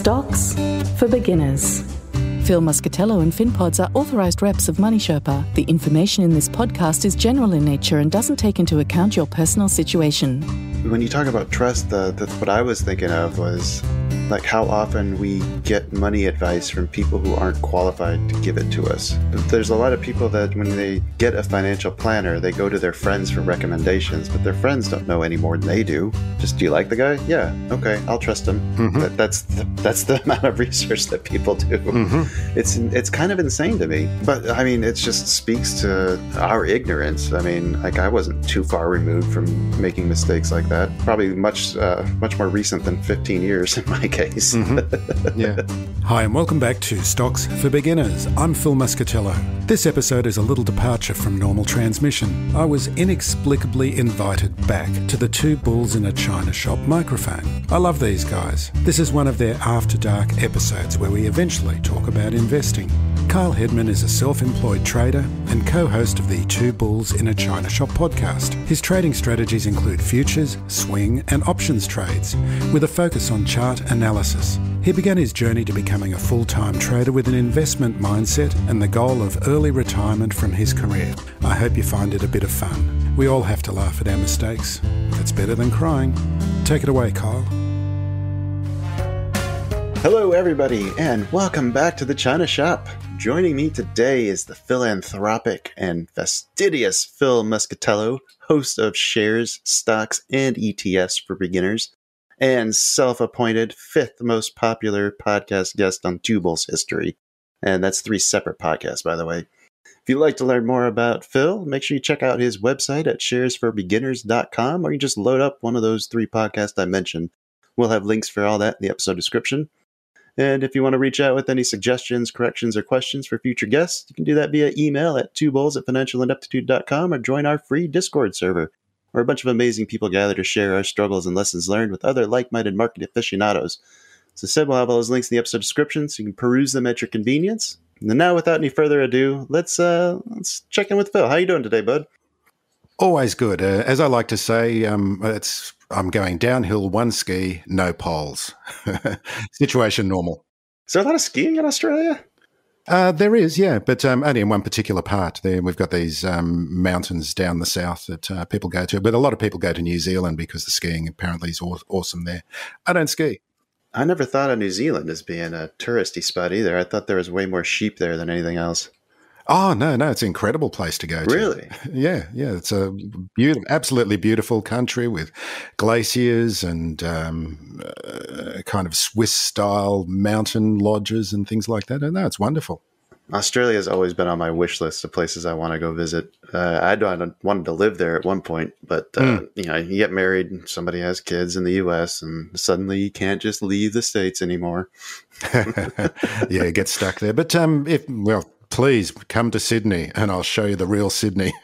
Stocks for beginners. Phil Muscatello and FinPods are authorized reps of Money Sherpa. The information in this podcast is general in nature and doesn't take into account your personal situation. When you talk about trust, the, the, what I was thinking of was like how often we get money advice from people who aren't qualified to give it to us. But there's a lot of people that when they get a financial planner, they go to their friends for recommendations, but their friends don't know any more than they do. Just do you like the guy? Yeah, okay, I'll trust him. Mm-hmm. That, that's the, that's the amount of research that people do. Mm-hmm. It's it's kind of insane to me. But I mean, it just speaks to our ignorance. I mean, like I wasn't too far removed from making mistakes like that. Probably much uh, much more recent than 15 years in my case. Mm-hmm. Yeah. Hi, and welcome back to Stocks for Beginners. I'm Phil Muscatello. This episode is a little departure from normal transmission. I was inexplicably invited back to the Two Bulls in a China Shop microphone. I love these guys. This is one of their After Dark episodes where we eventually talk about investing. Kyle Hedman is a self employed trader and co host of the Two Bulls in a China Shop podcast. His trading strategies include futures, swing, and options trades, with a focus on chart analysis. He began his journey to becoming a full time trader with an investment mindset and the goal of early retirement from his career. I hope you find it a bit of fun. We all have to laugh at our mistakes. That's better than crying. Take it away, Kyle. Hello, everybody, and welcome back to the China Shop. Joining me today is the philanthropic and fastidious Phil Muscatello, host of Shares, Stocks, and ETFs for Beginners, and self appointed fifth most popular podcast guest on Two Bulls history. And that's three separate podcasts, by the way. If you'd like to learn more about Phil, make sure you check out his website at sharesforbeginners.com or you just load up one of those three podcasts I mentioned. We'll have links for all that in the episode description. And if you want to reach out with any suggestions, corrections, or questions for future guests, you can do that via email at twobulls at financialineptitude.com or join our free Discord server, where a bunch of amazing people gather to share our struggles and lessons learned with other like minded market aficionados. So, said we'll have all those links in the episode description so you can peruse them at your convenience. And now, without any further ado, let's uh, let's check in with Phil. How you doing today, bud? Always good. Uh, as I like to say, um, it's I'm going downhill one ski, no poles. Situation normal. Is there a lot of skiing in Australia? Uh, there is, yeah, but um, only in one particular part. There, we've got these um, mountains down the south that uh, people go to, but a lot of people go to New Zealand because the skiing apparently is aw- awesome there. I don't ski. I never thought of New Zealand as being a touristy spot either. I thought there was way more sheep there than anything else. Oh no, no, it's an incredible place to go. to. Really? Yeah, yeah. It's a beautiful, absolutely beautiful country with glaciers and um, uh, kind of Swiss style mountain lodges and things like that. And no, it's wonderful. Australia has always been on my wish list of places I want to go visit. Uh, I wanted to live there at one point, but uh, Mm. you know, you get married, and somebody has kids in the U.S., and suddenly you can't just leave the states anymore. yeah, get stuck there. But um, if well, please come to Sydney, and I'll show you the real Sydney.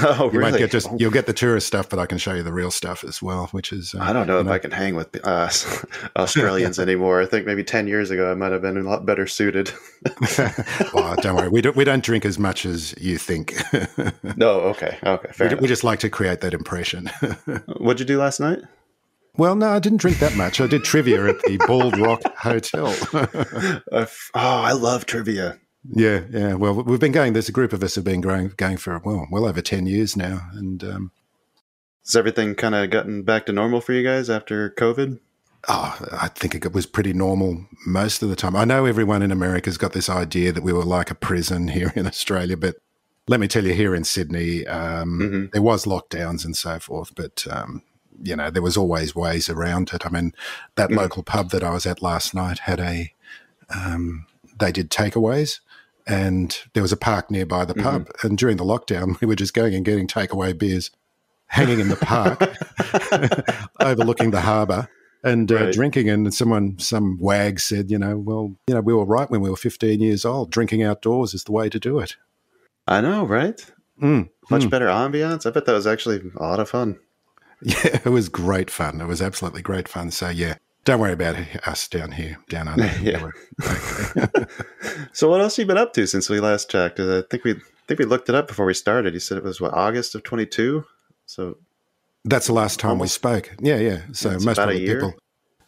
Oh, you really? get just you'll get the tourist stuff, but I can show you the real stuff as well, which is uh, I don't know if I can hang with uh, Australians anymore. I think maybe ten years ago I might have been a lot better suited. well, don't worry, we don't we don't drink as much as you think. no, okay, okay, fair we, we just like to create that impression. What'd you do last night? well, no, I didn't drink that much. I did trivia at the Bald Rock Hotel. Oh, I love trivia. Yeah, yeah. Well, we've been going. There's a group of us have been going going for well, well over ten years now, and um, Has everything kind of gotten back to normal for you guys after COVID? Oh, I think it was pretty normal most of the time. I know everyone in America's got this idea that we were like a prison here in Australia, but let me tell you, here in Sydney, um, Mhm. there was lockdowns and so forth, but um, you know there was always ways around it. I mean, that Mhm. local pub that I was at last night had a um, they did takeaways. And there was a park nearby the pub. And during the lockdown, we were just going and getting takeaway beers. hanging in the park, overlooking the harbour. And uh, Right. drinking, and someone, some wag said, you know, well, you know, we were right when we were 15 years old. Drinking outdoors is the way to do it. I know, right? Mm, Much mm. better ambiance. I bet that was actually a lot of fun. Yeah, it was great fun. It was absolutely great fun. So yeah, don't worry about us down here, down under. Yeah. So what else have you been up to since we last checked? I think we I think we looked it up before we started. You said it was what August of twenty two. So That's the last time we spoke. Yeah, yeah. So most probably people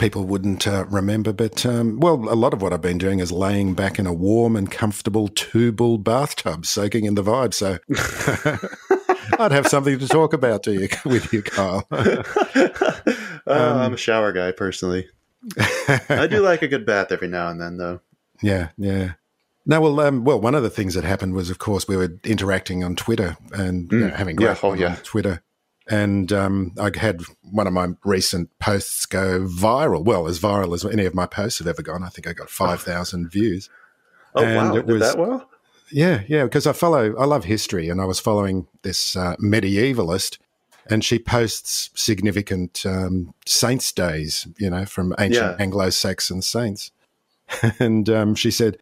people wouldn't uh, remember, but um, well, a lot of what I've been doing is laying back in a warm and comfortable two-bull bathtub, soaking in the vibe. So I'd have something to talk about to you with you, Kyle. Uh, Um, I'm a shower guy personally. I do like a good bath every now and then, though. Yeah, yeah. No, well, um, well, one of the things that happened was, of course, we were interacting on Twitter and you know, Mm, having yeah, oh, yeah. on Twitter. And um, I had one of my recent posts go viral. Well, as viral as any of my posts have ever gone. I think I got five thousand views. Oh And wow, it did was- that well? Yeah, yeah, because I follow, I love history, and I was following this uh, medievalist, and she posts significant um, saints' days, you know, from ancient Yeah. Anglo-Saxon saints, and um, she said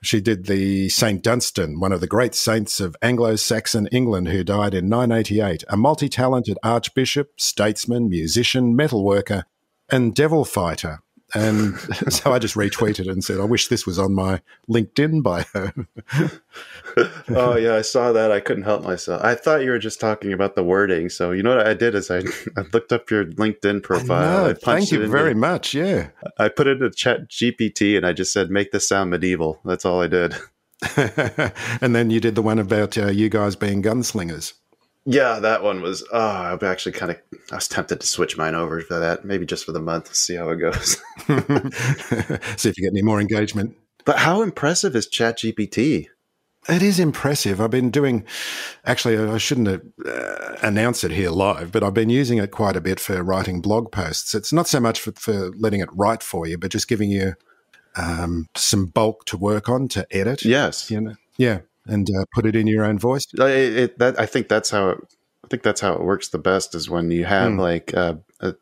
she did the Saint Dunstan, one of the great saints of Anglo-Saxon England, who died in 988, a multi-talented archbishop, statesman, musician, metalworker, and devil fighter. And so I just retweeted and said, I wish this was on my LinkedIn bio. oh yeah, I saw that. I couldn't help myself. I thought you were just talking about the wording. So you know what I did is I, I looked up your LinkedIn profile. No, I thank you very much. Yeah. I put it in Chat GPT and I just said, "Make this sound medieval." That's all I did. and then you did the one about uh, you guys being gunslingers. Yeah, that one was. Oh, I'm actually kind of. I was tempted to switch mine over for that, maybe just for the month, see how it goes. See if you get any more engagement. but how impressive is ChatGPT? It is impressive. I've been doing, actually, I shouldn't have, uh, announce it here live, but I've been using it quite a bit for writing blog posts. It's not so much for, for letting it write for you, but just giving you um, some bulk to work on to edit. Yes, You know? Yeah. And uh, put it in your own voice. Uh, it, it, that I think that's how it, I think that's how it works the best is when you have Mm. like uh, a,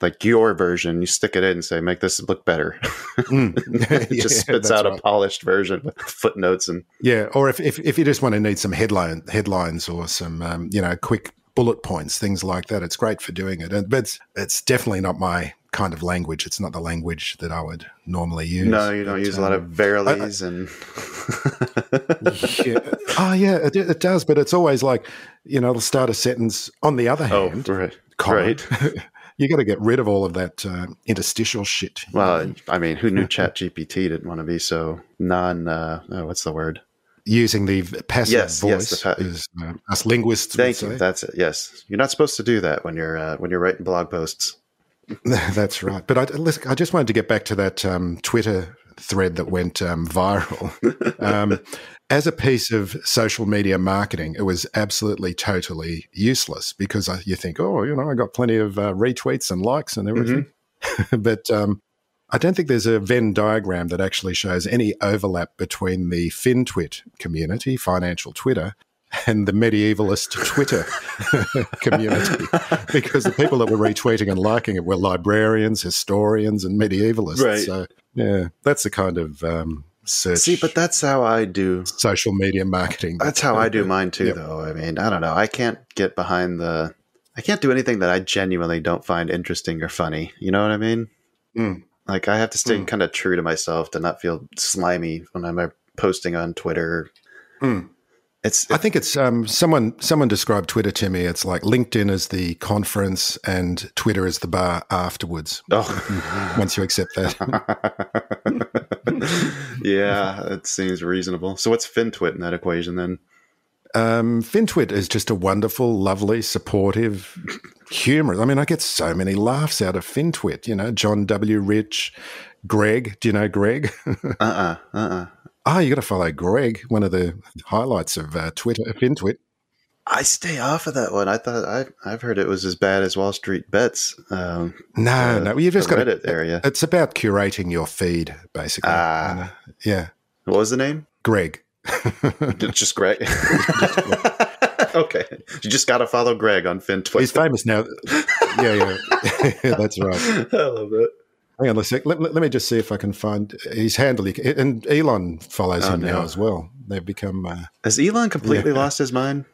like your version, you stick it in and say, "Make this look better." Mm. it Yeah, just spits out right. a polished version with footnotes and Yeah, or if, if, if you just want to need some headline headlines or some um, you know quick bullet points, things like that, it's great for doing it. And, but it's, it's definitely not my kind of language. It's not the language that I would normally use. no, you don't But, use a lot um, of verilies and yeah. Oh yeah, it, it does. But it's always like you know, it'll start a sentence. On the other oh, hand, right, Colin, right. you got to get rid of all of that uh, interstitial shit. Well, I mean, who knew ChatGPT didn't want to be so non? Uh, oh, what's the word? Using the passive Yes, yes, voice, pa- as uh, us linguists Thank say. you. That's it. Yes, you're not supposed to do that when you're uh, when you're writing blog posts. That's right. But I, listen, I just wanted to get back to that um, Twitter thread that went um, viral. Um, as a piece of social media marketing, it was absolutely, totally useless because you think, oh, you know, I got plenty of uh, retweets and likes and everything. but um, I don't think there's a Venn diagram that actually shows any overlap between the FinTwit community, financial Twitter, and the medievalist Twitter community. because the people that were retweeting and liking it were librarians, historians, and medievalists. Right. So, yeah, that's the kind of um, search. See, but that's how I do. social media marketing. That's how I do mine too, Yep. though. I mean, I don't know. I can't get behind the. I can't do anything that I genuinely don't find interesting or funny. You know what I mean? Mm. Like I have to stay Mm. kind of true to myself to not feel slimy when I'm uh, posting on Twitter. Mm. It's I think it's um, someone. Someone described Twitter to me. It's like LinkedIn is the conference and Twitter is the bar afterwards. oh. Once you accept that, yeah, it seems reasonable. So what's FinTwit in that equation then? um, FinTwit is just a wonderful, lovely, supportive, humorous. I mean, I get so many laughs out of FinTwit. You know, John W. Rich, Greg. Do you know Greg? Uh uh-uh, uh Oh, you got to follow Greg, one of the highlights of uh, Twitter, FinTwit. I stay off of that one. I thought I I've heard it was as bad as Wall Street Bets. Um, No, uh, no, you've just got Reddit to, area. It's about curating your feed, basically. Ah. You know? Yeah, What was the name? Greg. It's just great. okay, you just got to follow Greg on Fin Twitter. He's famous now. yeah, yeah, that's right. I love it. Hang on a sec. Let, let, me just see if I can find his handle. And Elon follows oh, him no. now as well. They've become. Uh, Has Elon completely yeah. lost his mind?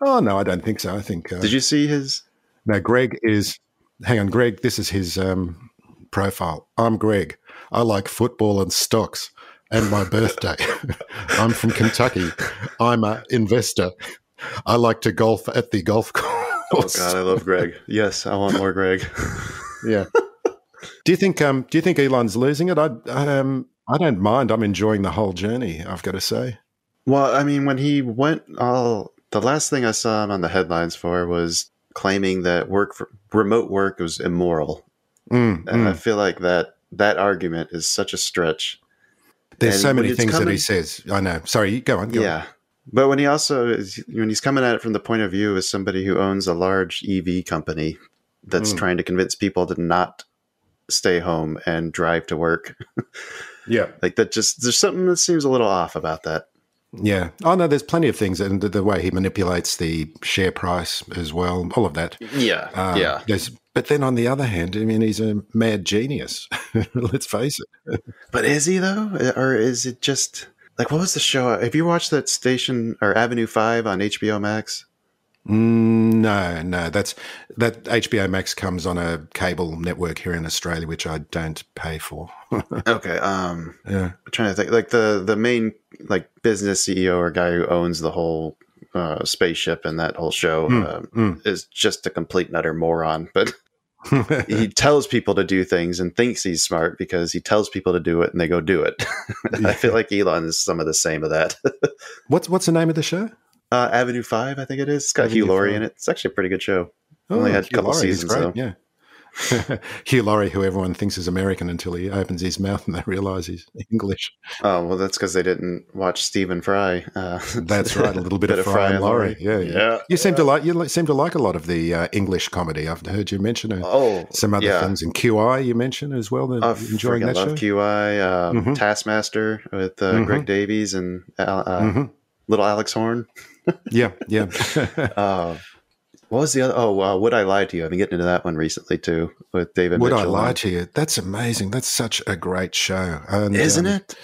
Oh no, I don't think so. I think. Uh, Did you see his? No, Greg is. Hang on, Greg. This is his um, profile. I'm Greg. I like football and stocks and my birthday. I'm from Kentucky. I'm an investor. I like to golf at the golf course. Oh God, I love Greg. Yes, I want more Greg. yeah. Do you think? Um, do you think Elon's losing it? I um, I don't mind. I'm enjoying the whole journey. I've got to say. Well, I mean, when he went all, the last thing I saw him on the headlines for was claiming that work for, remote work was immoral, mm, and mm. I feel like that that argument is such a stretch. There's and so many things coming, that he says. I know. Sorry, go on. Go yeah. On. But when he also is, when he's coming at it from the point of view as somebody who owns a large EV company that's mm. trying to convince people to not stay home and drive to work. yeah. Like that just there's something that seems a little off about that. Yeah. Oh no, there's plenty of things, and the, the way he manipulates the share price as well, all of that. Yeah. Um, yeah. There's but then on the other hand, I mean, he's a mad genius. Let's face it. but is he though, or is it just like what was the show? Have you watched that station or Avenue Five on HBO Max? Mm, no, no. That's that HBO Max comes on a cable network here in Australia, which I don't pay for. okay. Um. Yeah. I'm trying to think. Like the the main like business CEO or guy who owns the whole uh, spaceship and that whole show mm, uh, mm. is just a complete and utter moron. But he tells people to do things and thinks he's smart because he tells people to do it and they go do it. I feel like Elon is some of the same of that. what's what's the name of the show? Uh, Avenue Five, I think it is. It's got Avenue Hugh Laurie 5. in it. It's actually a pretty good show. Oh, Only had a couple Laurie, seasons though. Yeah. Hugh Laurie, who everyone thinks is American until he opens his mouth and they realize he's English. Oh well, that's because they didn't watch Stephen Fry. Uh, that's right, a little bit, bit of, Fry, and Laurie. Yeah, yeah, yeah. You seem to like you seem to like a lot of the uh, English comedy. I've heard you mention uh, oh some other yeah. things in QI. You mentioned as well. I enjoying that love show? QI, um, mm-hmm. Taskmaster with uh, mm-hmm. Greg Davies and uh, mm-hmm. little Alex Horne. yeah, yeah. What was the other? Oh, uh, would I lie to you? I've been getting into that one recently too with David. Would Mitchell I lie to you? That's amazing. That's such a great show, and, isn't um, it?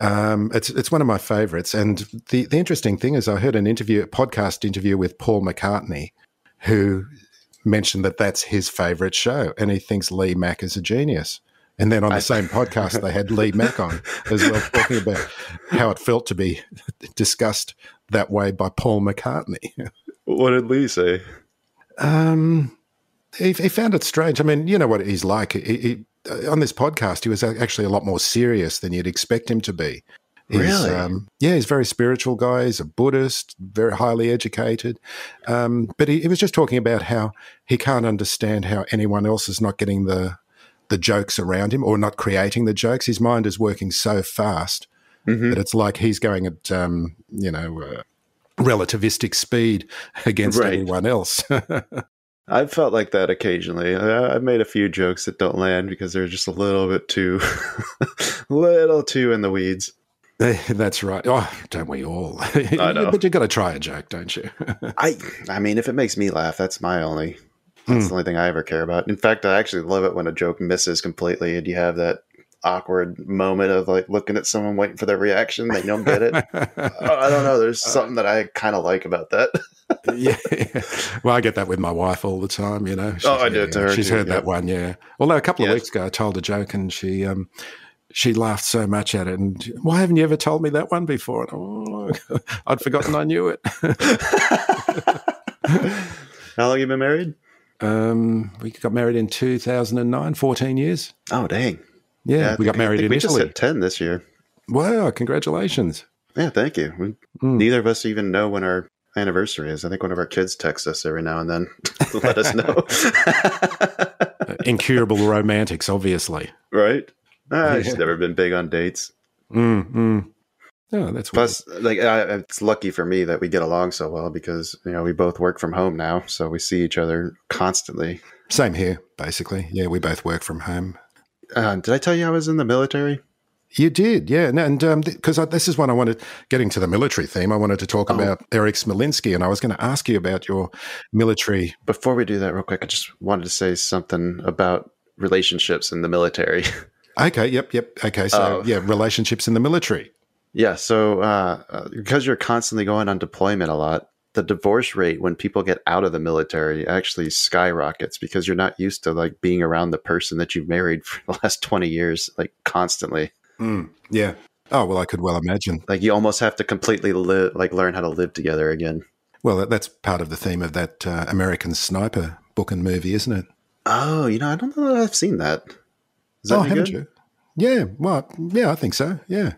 Um, it's it's one of my favorites. And the the interesting thing is, I heard an interview, a podcast interview with Paul McCartney, who mentioned that that's his favorite show, and he thinks Lee Mack is a genius. And then on the I, same podcast, they had Lee Mack on as well, talking about how it felt to be discussed that way by Paul McCartney. What did Lee say? Um, he, he found it strange. I mean, you know what he's like. He, he, uh, on this podcast, he was actually a lot more serious than you'd expect him to be. He's, really? Um, yeah, he's a very spiritual guy. He's a Buddhist, very highly educated. Um, but he, he, was just talking about how he can't understand how anyone else is not getting the the jokes around him or not creating the jokes. His mind is working so fast mm-hmm. that it's like he's going at um, you know uh, relativistic speed against right. anyone else. I've felt like that occasionally. I've made a few jokes that don't land because they're just a little bit too, little too in the weeds. That's right. Oh, don't we all? I know. but you've got to try a joke, don't you? I, I mean, if it makes me laugh, that's my only. That's mm. the only thing I ever care about. In fact, I actually love it when a joke misses completely, and you have that awkward moment of like looking at someone waiting for their reaction. They don't get it. I don't know. There's something that I kind of like about that. yeah. Well, I get that with my wife all the time, you know. She's, oh, I do yeah, it to her. She's too, heard yeah. that one, yeah. Although a couple of yes. weeks ago I told a joke and she um she laughed so much at it and why haven't you ever told me that one before? And, oh, I'd forgotten I knew it. How long you been married? Um, we got married in 2009, 14 years. Oh, dang. Yeah, yeah we got married in we Italy. Just hit ten this year. Wow! Congratulations. Yeah, thank you. We, mm. Neither of us even know when our anniversary is. I think one of our kids texts us every now and then to let us know. Incurable romantics, obviously. Right? Ah, yeah. She's never been big on dates. Mm, mm. Oh, that's plus weird. like I, it's lucky for me that we get along so well because you know we both work from home now, so we see each other constantly. Same here, basically. Yeah, we both work from home. Uh, did I tell you I was in the military? You did, yeah. And because um, this is what I wanted, getting to the military theme, I wanted to talk oh. about Eric Smolinski, and I was going to ask you about your military. Before we do that, real quick, I just wanted to say something about relationships in the military. okay, yep, yep. Okay, so uh, yeah, relationships in the military. Yeah, so uh, uh, because you're constantly going on deployment a lot, the divorce rate when people get out of the military actually skyrockets because you're not used to like being around the person that you've married for the last 20 years like constantly. Mm, yeah. Oh well i could well imagine. Like you almost have to completely live like learn how to live together again. Well that's part of the theme of that uh, american sniper book and movie isn't it? Oh you know i don't know that i've seen that. Is that oh haven't good? you? Yeah well yeah i think so yeah.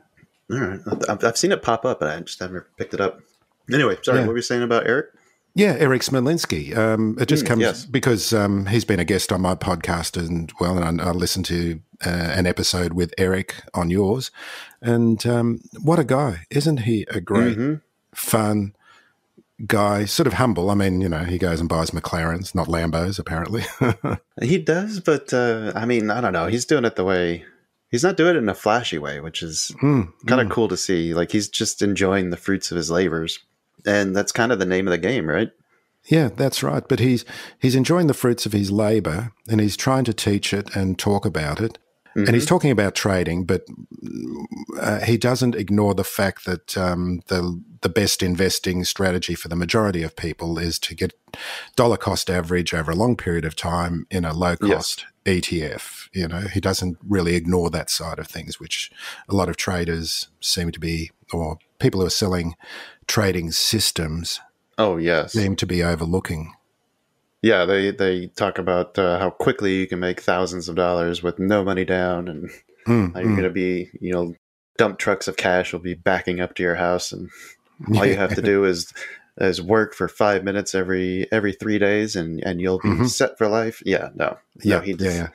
All right. I've seen it pop up but i just never picked it up Anyway, sorry, yeah. what were you saying about Eric? Yeah, Eric Smolinski. Um, it just mm, comes yes. because um, he's been a guest on my podcast, and well, and I, I listened to uh, an episode with Eric on yours, and um, what a guy! Isn't he a great, mm-hmm. fun guy? Sort of humble. I mean, you know, he goes and buys McLarens, not Lambos, apparently. he does, but uh, I mean, I don't know. He's doing it the way he's not doing it in a flashy way, which is mm, kind of mm. cool to see. Like he's just enjoying the fruits of his labors and that's kind of the name of the game, right? Yeah, that's right. But he's he's enjoying the fruits of his labor, and he's trying to teach it and talk about it. Mm-hmm. And he's mm-hmm. talking about trading, but uh, he doesn't ignore the fact that um, the the best investing strategy for the majority of people is to get dollar cost average over a long period of time in a low cost yes. ETF. You know, he doesn't really ignore that side of things, which a lot of traders seem to be, or people who are selling trading systems. Oh yes, seem to be overlooking. Yeah, they they talk about uh, how quickly you can make thousands of dollars with no money down, and mm, how you're mm. going to be, you know, dump trucks of cash will be backing up to your house, and all you have to do is is work for five minutes every every three days, and and you'll be mm-hmm. set for life. Yeah, no, yeah, no, he just, yeah, yeah.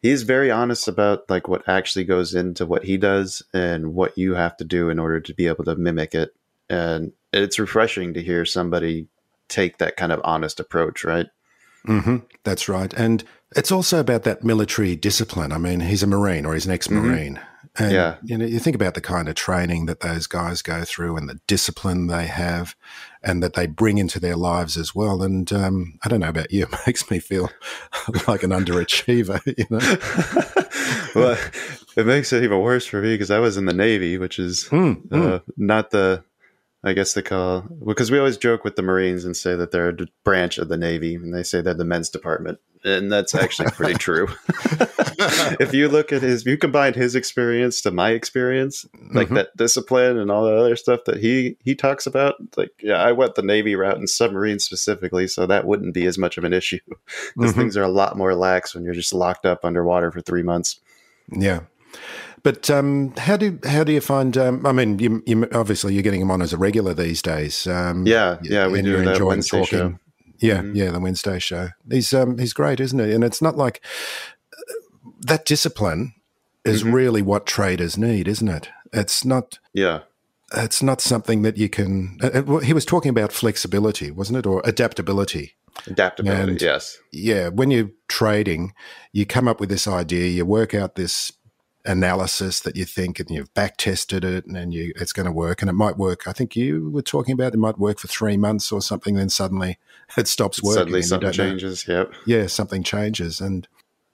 He's very honest about like what actually goes into what he does and what you have to do in order to be able to mimic it and it's refreshing to hear somebody take that kind of honest approach, right? Mm-hmm. That's right, and it's also about that military discipline. I mean, he's a marine or he's an ex-marine. Mm-hmm. And, yeah. you know, you think about the kind of training that those guys go through and the discipline they have and that they bring into their lives as well. And um, I don't know about you, it makes me feel like an underachiever, you know? well, it makes it even worse for me because I was in the Navy, which is mm, uh, mm. not the I guess they call because we always joke with the Marines and say that they're a branch of the Navy, and they say they're the men's department, and that's actually pretty true. if you look at his, you combine his experience to my experience, like mm-hmm. that discipline and all the other stuff that he he talks about. Like, yeah, I went the Navy route and submarines specifically, so that wouldn't be as much of an issue because mm-hmm. things are a lot more lax when you're just locked up underwater for three months. Yeah. But um, how do how do you find? Um, I mean, you, you, obviously you're getting him on as a regular these days. Um, yeah, yeah, we do that Wednesday talking. show. Yeah, mm-hmm. yeah, the Wednesday show. He's um, he's great, isn't he? And it's not like uh, that discipline is mm-hmm. really what traders need, isn't it? It's not. Yeah. It's not something that you can. Uh, uh he was talking about flexibility, wasn't it, or adaptability? Adaptability, and, yes. Yeah, when you're trading, you come up with this idea, you work out this analysis that you think and you've back tested it and you it's going to work and it might work. I think you were talking about it might work for three months or something, then suddenly it stops working. Suddenly something changes. Know. Yep. Yeah, something changes, and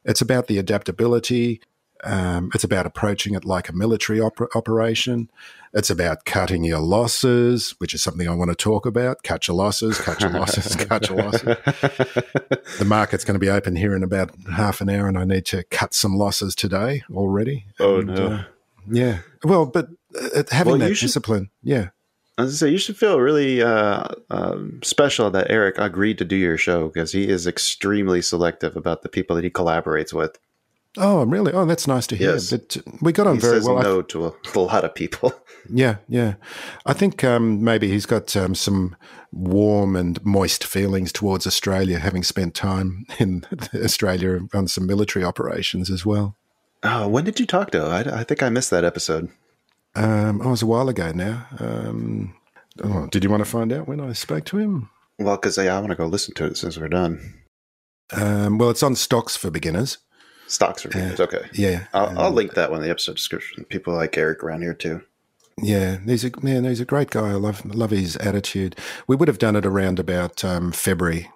it's about the adaptability. Um, it's about approaching it like a military op- operation. It's about cutting your losses, which is something I want to talk about. Cut your losses, cut your losses, cut your losses. The market's going to be open here in about half an hour, and I need to cut some losses today already. Oh, and, no. Uh, yeah. Well, but uh, having well, that should, discipline, yeah. I was say you should feel really uh, um, special that Eric agreed to do your show because he is extremely selective about the people that he collaborates with. Oh, really? Oh, that's nice to hear. Yes. But we got on he very well. No, to a, a, lot of people. Yeah, yeah. I think um, maybe he's got um, some warm and moist feelings towards Australia, having spent time in Australia on some military operations as well. Oh, when did you talk to? I, I think I missed that episode. Um, oh, it was a while ago now. Um, oh, did you want to find out when I spoke to him? Well, because yeah, I want to go listen to it since we're done. Um, well, it's on Stocks for Beginners. Stocks reviews. okay. Yeah, I'll, I'll link that one in the episode description. People like Eric around here too. Yeah, he's a man. He's a great guy. I love love his attitude. We would have done it around about um, February.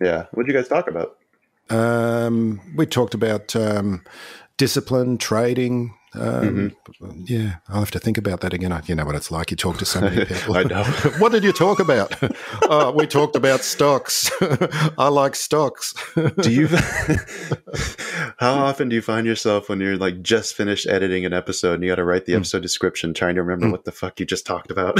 Yeah. What did you guys talk about? Um, we talked about um, discipline, trading. Um, Mm-hmm. Yeah, I'll have to think about that again. You know what it's like. You talk to so many people. I know. what did you talk about? oh, we talked about stocks. I like stocks. Do you? how often do you find yourself when you're like just finished editing an episode and you got to write the Hmm. episode description, trying to remember what the fuck you just talked about?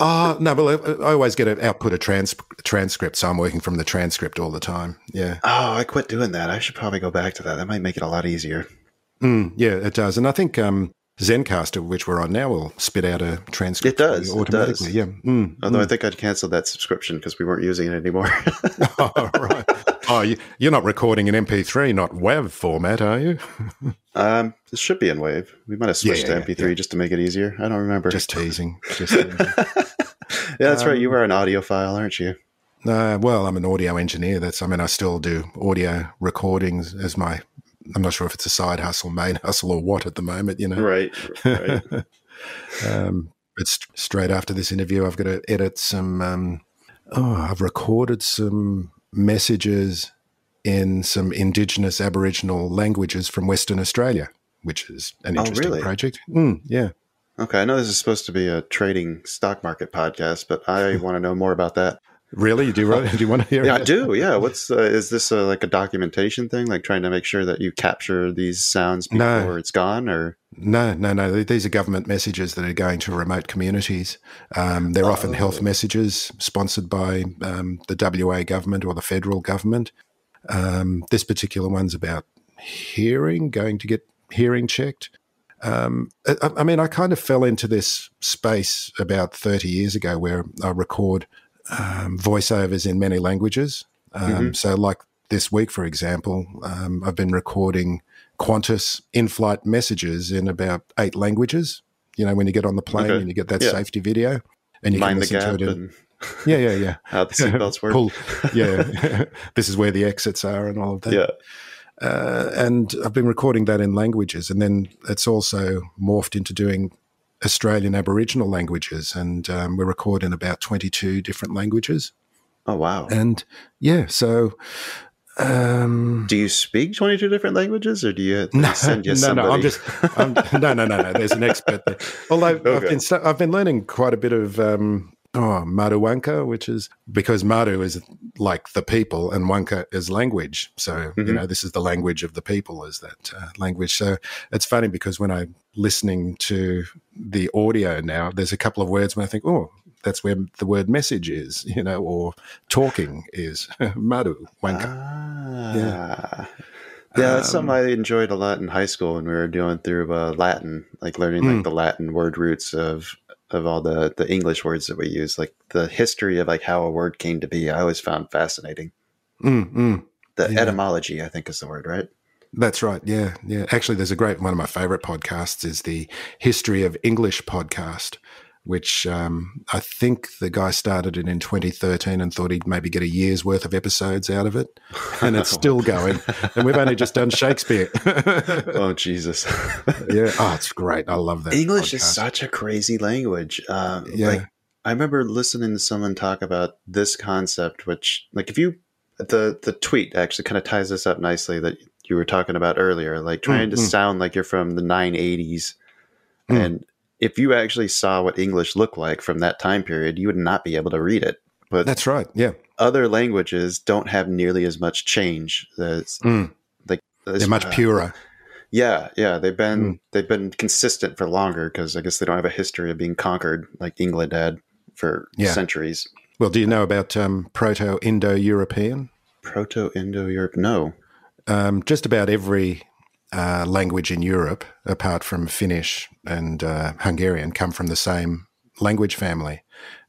Oh no, but I I always get an output a trans- transcript, so I'm working from the transcript all the time. Yeah, oh, I quit doing that. I should probably go back to that. That might make it a lot easier. Mm, yeah, it does, and I think um, Zencastr, which we're on now, will spit out a transcript It does, you it does. Yeah. Mm, Although I think I'd canceled that subscription because we weren't using it anymore. oh, right. Oh, you, you're not recording in MP3, not WAV format, are you? um, this should be in WAV. We might have switched Yeah, yeah, to MP3 just to make it easier. I don't remember. Just teasing. Just teasing. yeah, that's right. You are an audiophile, aren't you? Uh, well, I'm an audio engineer. That's, I mean, I still do audio recordings as my. I'm not sure if it's a side hustle, main hustle, or what at the moment. You know, Right. Right. um, but st- straight after this interview, I've got to edit some. Um, oh, I've recorded some messages in some Indigenous Aboriginal languages from Western Australia, which is an Oh, interesting really? project. Mm, yeah. okay. I know this is supposed to be a trading stock market podcast, but I want to know more about that. Really? you Do you, do you want to hear Yeah, I do. Yeah. What's uh, is this uh, like a documentation thing, like trying to make sure that you capture these sounds before No. it's gone, or No, no, no. These are government messages that are going to remote communities. Um, they're often health messages sponsored by um, the WA government or the federal government. Um, this particular one's about hearing, going to get hearing checked. Um, I, I mean, I kind of fell into this space about 30 years ago where I record um, voiceovers in many languages. Um, So, like this week, for example, um, I've been recording Qantas in flight messages in about eight languages. You know, when you get on the plane Okay. and you get that Yeah. safety video and you mind can listen gap to it. And yeah, yeah, yeah. how the seatbelts work. Pull, yeah. this is where the exits are and all of that. Yeah. Uh, and I've been recording that in languages, and then it's also morphed into doing Australian Aboriginal languages, and um, we record in about twenty-two different languages. Oh wow. And yeah, so um, Do you speak twenty two different languages, or do you they send you no, somebody? no, I'm just I'm, no, no, no, no. There's an expert there. Although I've been I've been learning quite a bit of um, oh Maruwanka, which is because Maru is like the people and Wanka is language. So you Mhm. know this is the language of the people is that uh, language. So it's funny because when I'm listening to the audio now, there's a couple of words when I think, oh. That's where the word message is, you know, or talking is maru wanka. Ah. Yeah. Yeah, that's Um, something I enjoyed a lot in high school when we were doing through uh, Latin, like learning Hmm. like the Latin word roots of of all the the English words that we use, like the history of like how a word came to be. I always found fascinating. Mm, mm. The Yeah. etymology, I think, is the word, right? That's right. Yeah, yeah. Actually, there's a great one of my favorite podcasts is the History of English podcast, which um, I think the guy started it in 2013 and thought he'd maybe get a year's worth of episodes out of it, and it's still going. And we've only just done Shakespeare. oh Jesus! yeah. Oh, it's great. I love that. English is such a crazy language. Um, Yeah. Like I remember listening to someone talk about this concept, which, like, if you the the tweet actually kind of ties this up nicely that you were talking about earlier, like trying to mm. sound like you're from the 980s, Mm. and if you actually saw what English looked like from that time period, you would not be able to read it. But That's right. Yeah. other languages don't have nearly as much change. As, Mm. like They're much uh, purer. yeah, yeah, they've been Mm. they've been consistent for longer because I guess they don't have a history of being conquered like England had for Yeah. centuries. Well, do you know about um, Proto Indo European? Proto Indo Europe, no. Um, just about every uh, language in Europe, apart from Finnish and uh, Hungarian, come from the same language family.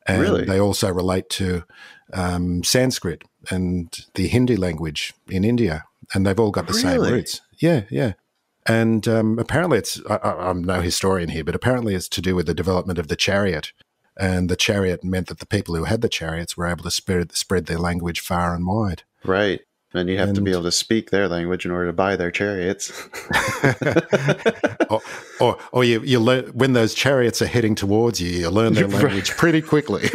And Really? they also relate to um, Sanskrit and the Hindi language in India. And they've all got the same roots. Yeah, yeah. And um, apparently, it's, I, I- I'm no historian here, but apparently it's to do with the development of the chariot. And the chariot meant that the people who had the chariots were able to spread, spread their language far and wide. Right. And you have to be able to speak their language in order to buy their chariots. or, or, or you, you learn when those chariots are heading towards you, you learn their language pretty quickly.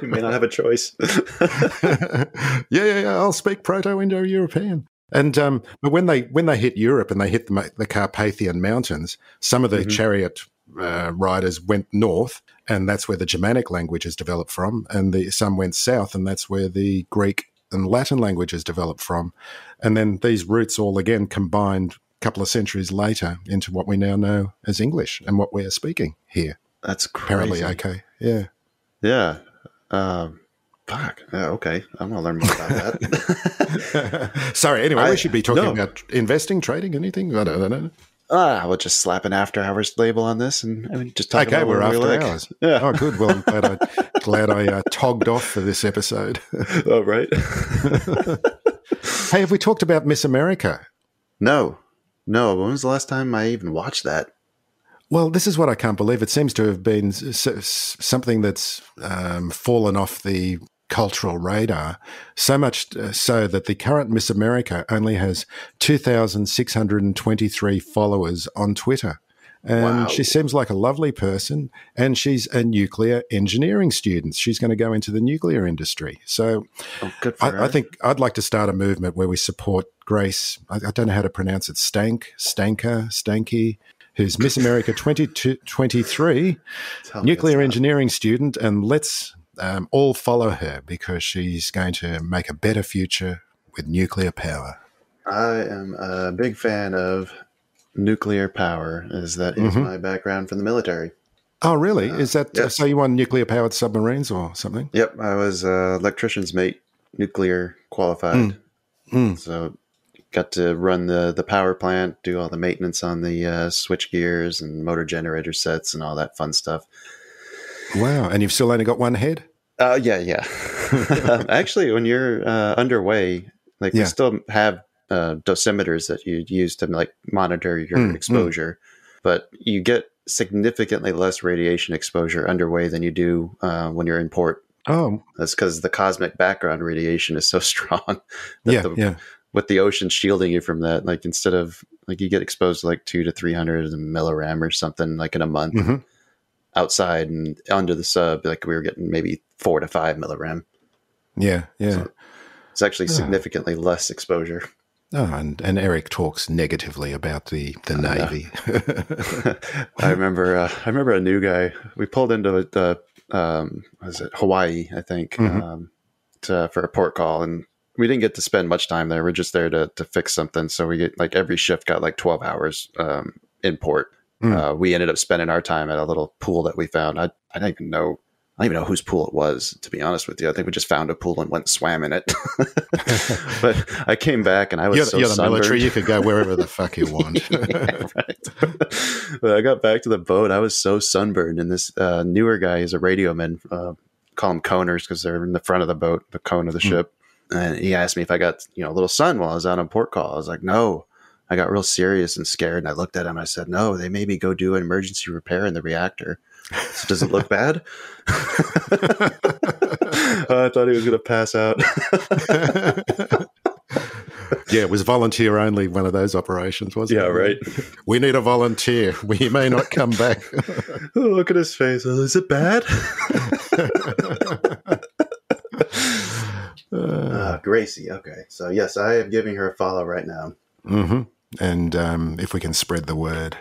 you may not have a choice. yeah, yeah, yeah. I'll speak Proto-Indo-European. And um, but when they when they hit Europe and they hit the, the Carpathian Mountains, some of the Mhm. chariot uh, riders went north, and that's where the Germanic languages developed from, and the some went south, and that's where the Greek and Latin languages developed from, and then these roots all again combined a couple of centuries later into what we now know as English and what we're speaking here. That's Apparently, crazy. okay, yeah. Yeah. Um, fuck. Yeah, okay. I'm gonna learn more about that. Sorry. Anyway, I- we should be talking no. about investing, trading, anything. I don't, I don't know. Ah, we'll just slap an after hours label on this and I mean, just talk Okay, about we're after we like. hours. Yeah. Oh, good. Well, I'm glad I glad I uh, togged off for this episode. oh, right. hey, have we talked about Miss America? no, no. When was the last time I even watched that? Well, this is what I can't believe. It seems to have been s- s- something that's um, fallen off the cultural radar, so much uh, so that the current Miss America only has 2,623 followers on Twitter. And Wow. she seems like a lovely person, and she's a nuclear engineering student. She's going to go into the nuclear industry. So Oh, good for her. I, I think I'd like to start a movement where we support Grace. I, I don't know how to pronounce it. Stank, Stanker, Stanky, who's Miss America 2023, nuclear engineering student, and let's um, all follow her because she's going to make a better future with nuclear power. I am a big fan of nuclear power, as that is Mhm. my background from the military. Oh, really? Uh, Is that yes. so? You want nuclear powered submarines or something? Yep, I was uh, electrician's mate, nuclear qualified. Mm. So got to run the the power plant, do all the maintenance on the uh, switch gears and motor generator sets and all that fun stuff. Wow! And you've still only got one head? Uh, yeah, yeah. Um, Actually, when you're uh, underway, like Yeah. we still have uh, dosimeters that you use to like monitor your Mm, mm. exposure, but you get significantly less radiation exposure underway than you do uh, when you're in port. Oh, That's because the cosmic background radiation is so strong. that yeah, the- yeah. with the ocean shielding you from that, like instead of like you get exposed to like two to three hundred millirem or something like in a month hmm outside and under the sub, like we were getting maybe four to five milligram. Yeah, yeah. So- It's actually significantly less exposure. Oh, and, and Eric talks negatively about the, the know. Navy. I remember, uh, I remember a new guy. We pulled into the, um, was it Hawaii? I think Mhm. um, to, for a port call, and we didn't get to spend much time there. We're just there to to fix something. So we get like every shift got like twelve hours um, in port. Mm. Uh, we ended up spending our time at a little pool that we found. I I don't even know. I don't even know whose pool it was, to be honest with you. I think we just found a pool and went and swam in it. but I came back and I was you're, so you're the military. You could go wherever the fuck you want. Yeah, when I got back to the boat, I was so sunburned. And this uh, newer guy is a radioman. Uh, call them coners because they're in the front of the boat, the cone of the Hmm. ship. And he asked me if I got you know a little sun while I was out on port call. I was like, no. I got real serious and scared, and I looked at him. I said, "No, they made me go do an emergency repair in the reactor. So does it look bad?" I thought he was going to pass out. yeah, it was volunteer only, one of those operations, wasn't yeah, it? right. We need a volunteer. We may not come back. Oh, look at his face. Oh, is it bad? Ah, Gracie. Okay. So, yes, I am giving her a follow right now. hmm And um, if we can spread the word.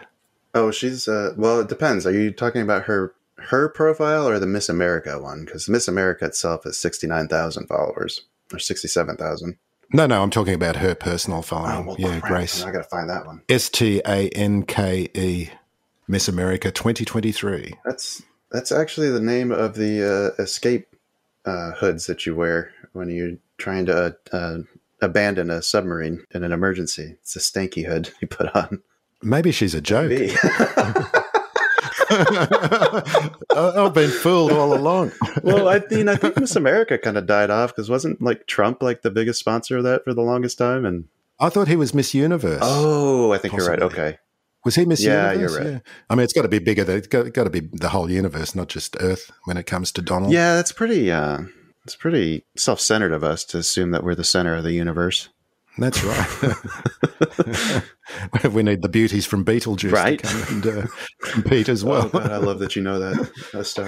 Oh, she's, uh, well, it depends. Are you talking about her her profile or the Miss America one? Because Miss America itself is 69,000 followers or 67,000. No, no, I'm talking about her personal following. Oh, well, yeah, crap. Grace. I got to find that one. S T A N K E, Miss America 2023. That's that's actually the name of the uh, escape uh, hoods that you wear when you're trying to uh, uh, abandon a submarine in an emergency. It's a stanky hood you put on. Maybe she's a joke. I've been fooled all along. well, I mean, I think Miss America kind of died off because wasn't like Trump like the biggest sponsor of that for the longest time? And I thought he was Miss Universe. oh, I think you're right. Okay, Was he Miss Yeah, Universe? you're right. I mean, it's got to be bigger. than- It's got, got to be the whole universe, not just Earth when it comes to Donald. yeah, that's pretty. Uh, It's pretty self centered of us to assume that we're the center of the universe. That's right. we need the beauties from Beetlejuice Right. to come and uh, compete as Oh, well. God, I love that you know that, that star.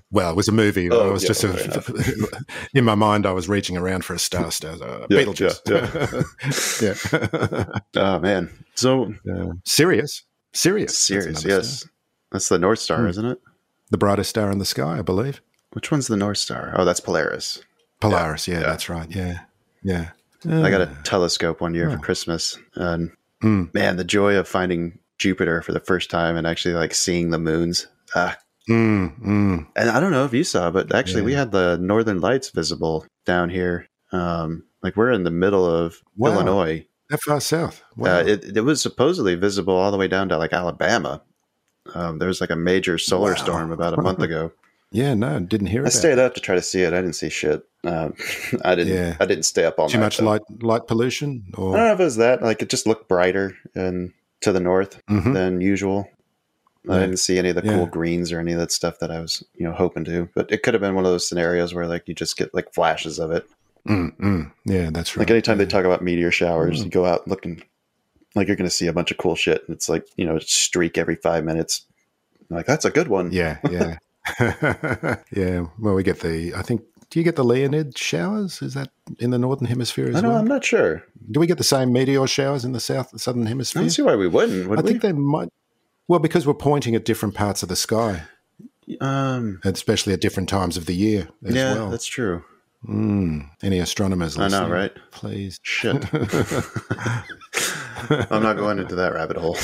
well, it was a movie. I Oh, was yeah, just of, in my mind. I was reaching around for a star. Star, uh, Yeah, Beetlejuice. Yeah, oh, man. So yeah. Sirius, Sirius, serious, another yes. star. That's the North Star, Hmm. isn't it? The brightest star in the sky, I believe. Which one's the North Star? Oh, that's Polaris. Polaris. Yeah, yeah. that's right. Yeah, yeah. I got a telescope one year for Oh. Christmas, and Mm. man, the joy of finding Jupiter for the first time and actually like seeing the moons. Ah, Mm, mm. and I don't know if you saw, but actually we had the Northern Lights visible down here. Um, like we're in the middle of Wow. Illinois. That far south. Wow. Uh, it, it was supposedly visible all the way down to like Alabama. Um, there was like a major solar Wow. storm about a month ago. yeah, no, didn't hear it. I stayed up to try to see it. I didn't see shit. Um, I didn't. Yeah. I didn't stay up all Too night. Too much though. light light pollution, I don't know if it was that. Like it just looked brighter and to the north Mhm. than usual. I Yeah. didn't see any of the Yeah. cool greens or any of that stuff that I was, you know, hoping to. But it could have been one of those scenarios where like you just get like flashes of it. Mm, mm. yeah, that's right. Like anytime yeah. they talk about meteor showers, Mm. you go out looking like you're going to see a bunch of cool shit, and it's like you know, streak every five minutes. Like that's a good one. Yeah, yeah, yeah. Well, we get the. I think. Do you get the Leonid showers? Is that in the northern hemisphere as I know. well? I'm not sure. Do we get the same meteor showers in the south southern hemisphere? I don't see why we wouldn't. Would I we? think they might. Well, because we're pointing at different parts of the sky, um, especially at different times of the year as yeah, well. that's true. Mm. Any astronomers? I know, right? Please. Shit. I'm not going into that rabbit hole.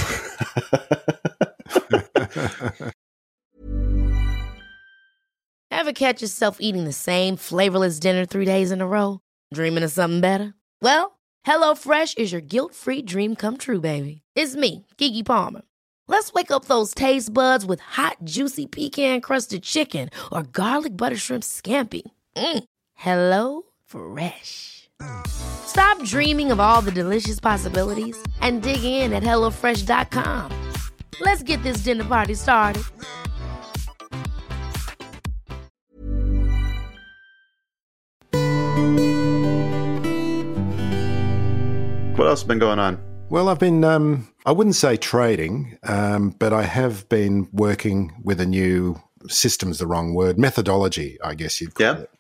Ever catch yourself eating the same flavorless dinner three days in a row? Dreaming of something better? Well, HelloFresh is your guilt free dream come true, baby. It's me, Keke Palmer. Let's wake up those taste buds with hot, juicy pecan crusted chicken or garlic butter shrimp scampi. Mm. Hello Fresh. Stop dreaming of all the delicious possibilities and dig in at HelloFresh.com. Let's get this dinner party started. what else has been going on? Well, I've been, um, I wouldn't say trading, um, but I have been working with a new system's the wrong word, methodology, I guess you'd call Yeah. it.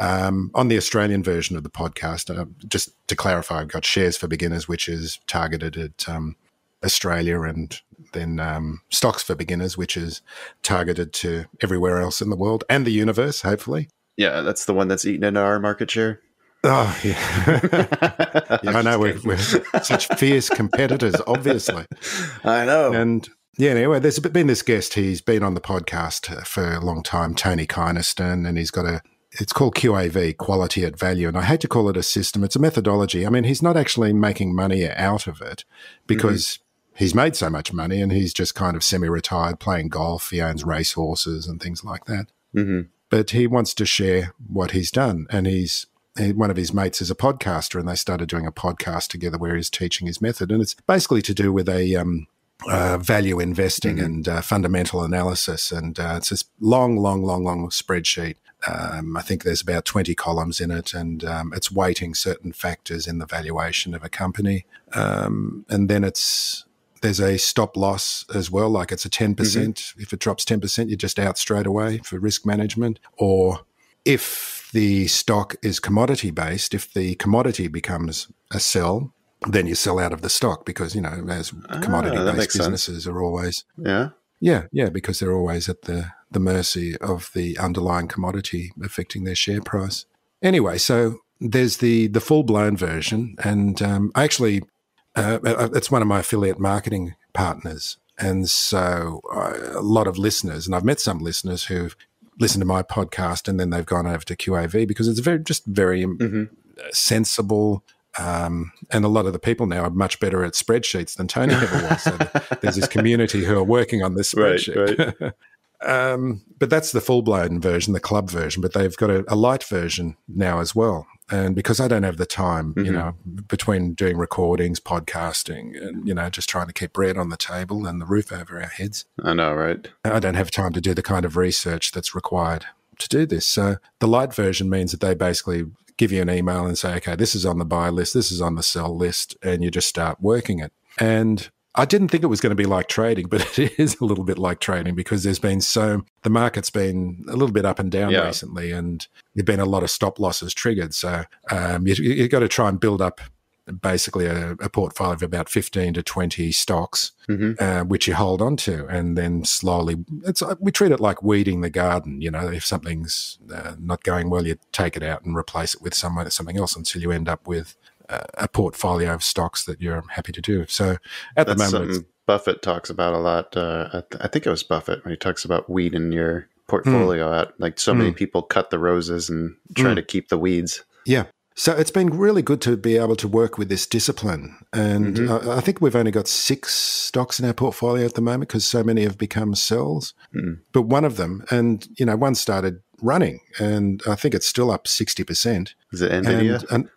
Um, on the Australian version of the podcast, uh, just to clarify, I've got Shares for Beginners, which is targeted at um, Australia, and then um, Stocks for Beginners, which is targeted to everywhere else in the world and the universe, hopefully. Yeah, that's the one that's eaten into our market share. Oh, yeah. I know we're, we're such fierce competitors, obviously. I know. And yeah, anyway, there's been this guest. He's been on the podcast for a long time, Tony Kynaston, and he's got a. It's called QAV, quality at value, and I hate to call it a system. It's a methodology. I mean, he's not actually making money out of it because he's made so much money, and he's just kind of semi-retired, playing golf. He owns racehorses and things like that. hmm But he wants to share what he's done, and he's he- one of his mates is a podcaster, and they started doing a podcast together where he's teaching his method, and it's basically to do with a um, uh, value investing and uh, fundamental analysis, and uh, it's this long, long, long, long spreadsheet. Um, I think there's about 20 columns in it, and um, it's weighting certain factors in the valuation of a company, um, and then it's there's a stop loss as well, like it's a 10%. percent If it drops 10%, you're just out straight away for risk management. Or if the stock is commodity based, if the commodity becomes a sell, then you sell out of the stock because, you know, as commodity based makes sense. businesses are always, Yeah. Yeah, yeah, because they're always at the, the mercy of the underlying commodity affecting their share price. Anyway, so there's the the full blown version, and um, I actually uh, uh, it's one of my affiliate marketing partners, and so uh, a lot of listeners, and I've met some listeners who've listened to my podcast, and then they've gone over to QAV because it's very just very um, Mhm. sensible. Um, and a lot of the people now are much better at spreadsheets than Tony ever was. So there's this community who are working on this Right, spreadsheet. Um, but that's the full blown version, the club version. But they've got a, a, light version now as well. And because I don't have the time, mm-hmm. you know, between doing recordings, podcasting, and you know, just trying to keep bread on the table and the roof over our heads. I know, right? I don't have time to do the kind of research that's required to do this. So the light version means that they basically give you an email and say, okay, this is on the buy list, this is on the sell list, and you just start working it. And I didn't think it was going to be like trading, but it is a little bit like trading because there's been so the market's been a little bit up and down yeah. recently, and there've been a lot of stop losses triggered. So um, you, you've got to try and build up basically a, a, portfolio of about 15 to 20 stocks, mm-hmm. uh, which you hold on to. And then slowly, it's, uh, we treat it like weeding the garden. You know, if something's uh, not going well, you take it out and replace it with some, something else until you end up with a portfolio of stocks that you're happy to do. So at That's the moment, Buffett talks about a lot. Uh, I think it was Buffett when he talks about weeding your portfolio mm. out. Like so mm. many hmm. people cut the roses and try mm. to keep the weeds. Yeah. So it's been really good to be able to work with this discipline. And mm-hmm. I, I, think we've only got six stocks in our portfolio at the moment because so many have become sells. Mm. But one of them, and, you know, one started running, and I think it's still up sixty percent. Is it Nvidia? And,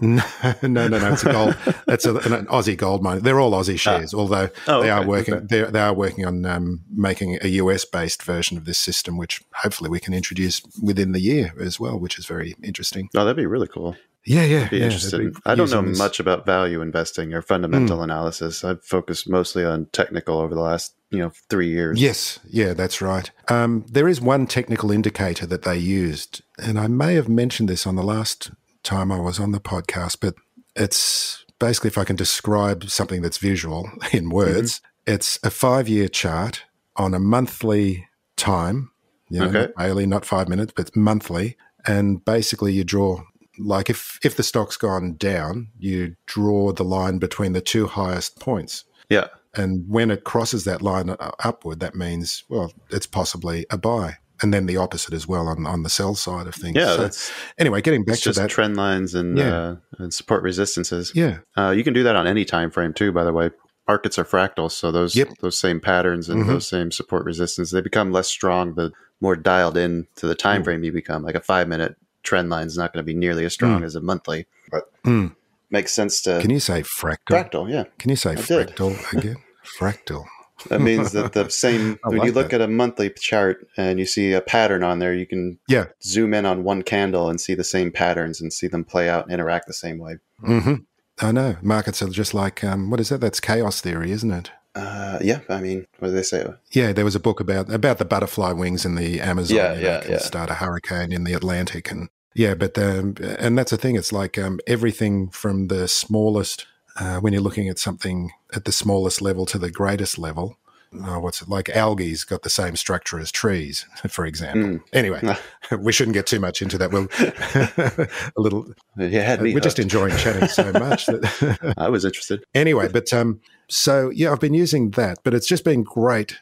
and, no, no, no, It's a gold. It's a, an Aussie gold mine. They're all Aussie ah. shares, although oh, they are working. Okay. They are working on um, making a US based version of this system, which hopefully we can introduce within the year as well, which is very interesting. Oh, that'd be really cool. Yeah, yeah, be yeah. Interested. I don't know this. much about value investing or fundamental mm. analysis. I've focused mostly on technical over the last you know three years. Yes, yeah, that's right. Um, there is one technical indicator that they used, and I may have mentioned this on the last time I was on the podcast, but it's basically if I can describe something that's visual in words, mm-hmm. it's a five-year chart on a monthly time. You know, okay. not daily, not five minutes, but monthly, and basically you draw like if if the stock's gone down, you draw the line between the two highest points. Yeah. And when it crosses that line uh, upward, that means, well, it's possibly a buy. And then the opposite as well on, on the sell side of things. Yeah. So, anyway, getting back to that. Just trend lines and, yeah. uh, and support resistances. Yeah. Uh, you can do that on any time frame too, by the way. Markets are fractal. So those, yep. those same patterns and mm-hmm. those same support resistance, they become less strong the more dialed in to the time mm. frame you become. Like a five minute trend line is not going to be nearly as strong mm. as a monthly. But mm makes sense to. Can you say fractal? Fractal, yeah. Can you say I fractal did. again? fractal. That means that the same when like you look that. at a monthly chart and you see a pattern on there, you can yeah zoom in on one candle and see the same patterns and see them play out and interact the same way. Mm-hmm. I know markets are just like um, what is that? That's chaos theory, isn't it? Uh, yeah, I mean, what do they say? Yeah, there was a book about about the butterfly wings in the Amazon. Yeah, yeah, yeah. Start a hurricane in the Atlantic, and yeah, but um, and that's the thing. It's like um, everything from the smallest uh, when you're looking at something at the smallest level to the greatest level. Oh, what's it like? Algae's got the same structure as trees, for example. Mm. Anyway, we shouldn't get too much into that. Well, a little. Yeah, we're hooked. just enjoying chatting so much that I was interested. Anyway, but um, so yeah, I've been using that, but it's just been great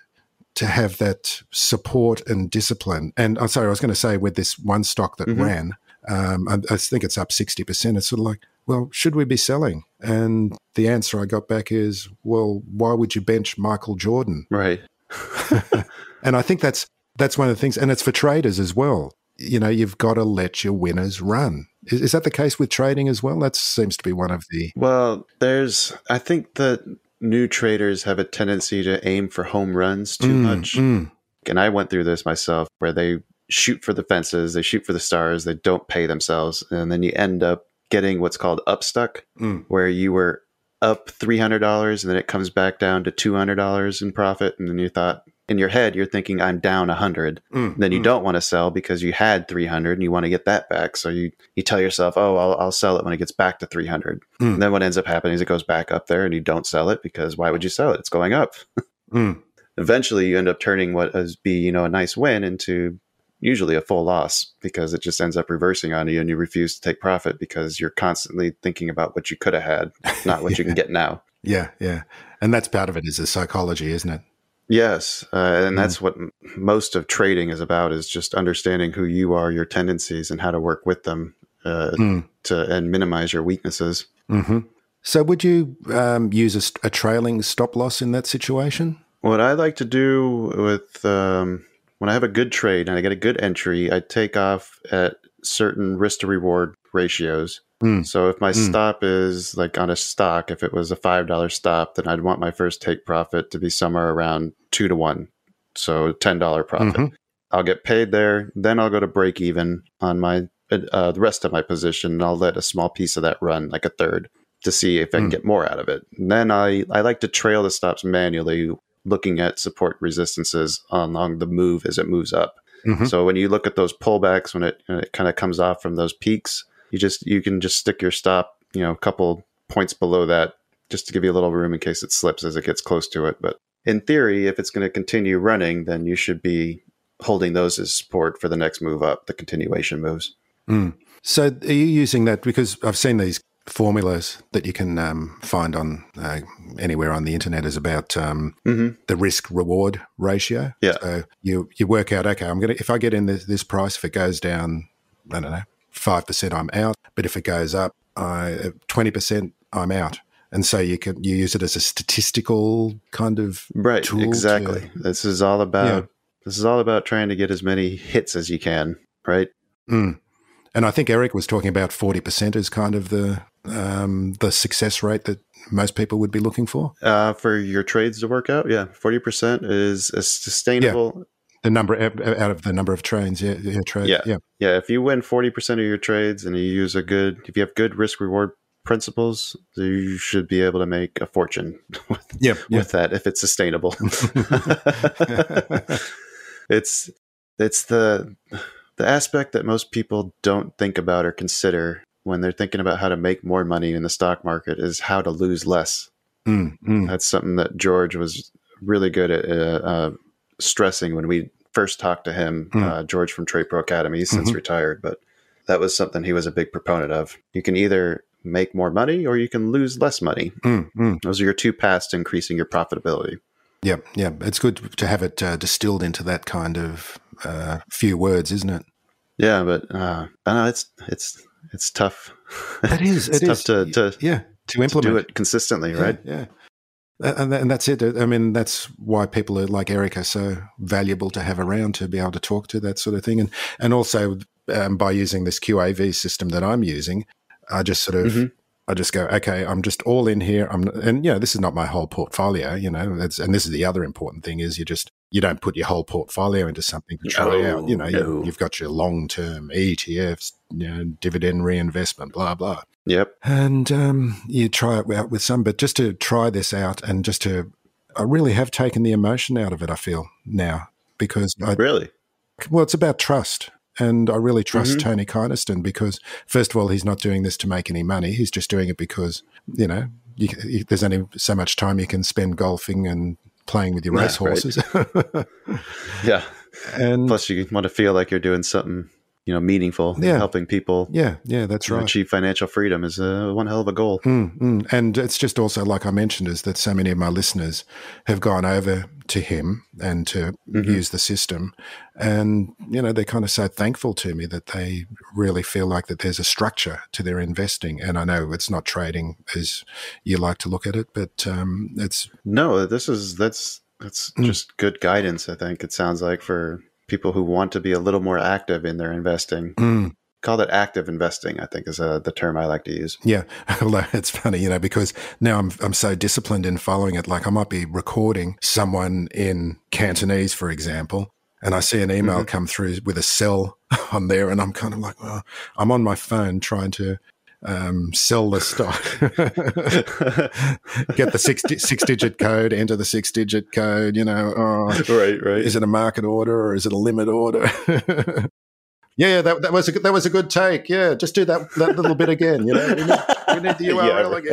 to have that support and discipline. And I'm oh, sorry, I was going to say with this one stock that mm-hmm. ran, um, I, I, think it's up 60%. It's sort of like, well, should we be selling? And the answer I got back is, well, why would you bench Michael Jordan? Right. and I think that's that's one of the things, and it's for traders as well. You know, you've got to let your winners run. Is, is that the case with trading as well? That seems to be one of the. Well, there's. I think that new traders have a tendency to aim for home runs too mm, much. Mm. And I went through this myself where they shoot for the fences, they shoot for the stars, they don't pay themselves. And then you end up getting what's called upstuck, mm. where you were up $300 and then it comes back down to $200 in profit. And then you thought, in your head, you're thinking, I'm down 100. Mm, then you mm. don't want to sell because you had 300 and you want to get that back. So you, you tell yourself, oh, I'll, I'll sell it when it gets back to 300. Mm. And then what ends up happening is it goes back up there and you don't sell it because why would you sell it? It's going up. Mm. Eventually, you end up turning what is be, you know, a nice win into usually a full loss because it just ends up reversing on you and you refuse to take profit because you're constantly thinking about what you could have had, not what yeah. you can get now. Yeah, yeah. And that's part of it is the psychology, isn't it? Yes, uh, and mm. that's what m- most of trading is about is just understanding who you are, your tendencies, and how to work with them uh, mm. to and minimize your weaknesses. Mm-hmm. So, would you um, use a, a, trailing stop loss in that situation? What I like to do with um, when I have a good trade and I get a good entry, I take off at certain risk to reward ratios. Mm. So if my Mm. stop is like on a stock, if it was a five dollar stop, then I'd want my first take profit to be somewhere around two to one, so ten dollar profit. Mhm. I'll get paid there, then I'll go to break even on my uh, the rest of my position, and I'll let a small piece of that run, like a third, to see if I can Mm. get more out of it. And then I I like to trail the stops manually, looking at support resistances along the move as it moves up. Mhm. So when you look at those pullbacks, when it, when it kind of comes off from those peaks, you just you can just stick your stop, you know, a couple points below that, just to give you a little room in case it slips as it gets close to it. But in theory, if it's going to continue running, then you should be holding those as support for the next move up, the continuation moves. Mm. So are you using that because I've seen these formulas that you can um, find on uh, anywhere on the internet is about um, Mm-hmm. the risk reward ratio. Yeah. So you you work out okay, I'm gonna if I get in this, this price, if it goes down, I don't know, five percent, I'm out. But if it goes up, I twenty percent, I'm out. And so you can you use it as a statistical kind of Right, tool to- exactly. This is all about Yeah. this is all about trying to get as many hits as you can. Right. Mm. And I think Eric was talking about forty percent as kind of the um, the success rate that most people would be looking for. Uh, for your trades to work out, yeah, forty percent is a sustainable. The number out of the number of trains, yeah, yeah, trades, Yeah. yeah. Yeah, if you win forty percent of your trades and you use a good, if you have good risk reward principles, you should be able to make a fortune with, Yeah, yeah. with that if it's sustainable. it's it's the the aspect that most people don't think about or consider when they're thinking about how to make more money in the stock market is how to lose less. Mm, mm. That's something that George was really good at uh, uh, stressing when we first talked to him. Mm. Uh, George from Trade Pro Academy, he's since Mhm. retired, but that was something he was a big proponent of. You can either make more money or you can lose less money. Mm, mm. Those are your two paths to increasing your profitability. Yeah, yeah. It's good to have it uh, distilled into that kind of uh, few words, isn't it? Yeah, but uh, I know it's it's it's tough. It is. it's it tough is. to to, yeah to to implement do it consistently, right? Yeah. Uh, And, and that's it. I mean, that's why people are like Eric are so valuable to have around to be able to talk to that sort of thing. And and also um, by using this QAV system that I'm using, I just sort of Mhm. I just go, okay, I'm just all in here. I'm and you know, this is not my whole portfolio. You know, that's and this is the other important thing is you just you don't put your whole portfolio into something to try No, out. You know, no. you, you've got your long term ETFs, you know, dividend reinvestment, blah blah Yep. and um, you try it out with some, but just to try this out and just to, I really have taken the emotion out of it. I feel now because I, Really? well, it's about trust, and I really trust Mhm. Tony Kynaston because first of all, he's not doing this to make any money; he's just doing it because you know you, you, there's only so much time you can spend golfing and playing with your Yeah, racehorses, Yeah. and Plus, you want to feel like you're doing something, you know, meaningful, Yeah. helping people yeah, yeah, that's right. achieve financial freedom is uh, one hell of a goal. Mm, mm. And it's just also, like I mentioned, is that so many of my listeners have gone over to him and to Mhm. use the system. And, you know, they're kind of so thankful to me that they really feel like that there's a structure to their investing. And I know it's not trading as you like to look at it, but um, it's, No, this is that's that's Mm. just good guidance. I think it sounds like for people who want to be a little more active in their investing. mm, Call that active investing. I think is uh, the term I like to use. Yeah, although it's funny, you know, because now I'm I'm so disciplined in following it. Like I might be recording someone in Cantonese, for example, and I see an email Mhm. come through with a sell on there, and I'm kind of like, well, I'm on my phone trying to um, sell the stock, get the six six digit code, enter the six digit code. You know, oh, right, right. is it a market order or is it a limit order? yeah, that, that was a good, that was a good take. Yeah, just do that that little bit again. You know, we need, we need the Yeah, URL right.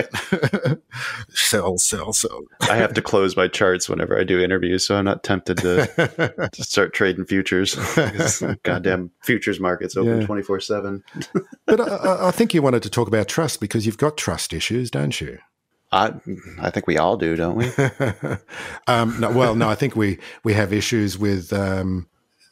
again. sell, sell, sell. I have to close my charts whenever I do interviews, so I'm not tempted to, to start trading futures. Goddamn futures markets open twenty four seven. but I- I, I think you wanted to talk about trust because you've got trust issues, don't you? I I think we all do, don't we? um, no, well, no, I think we we have issues with um,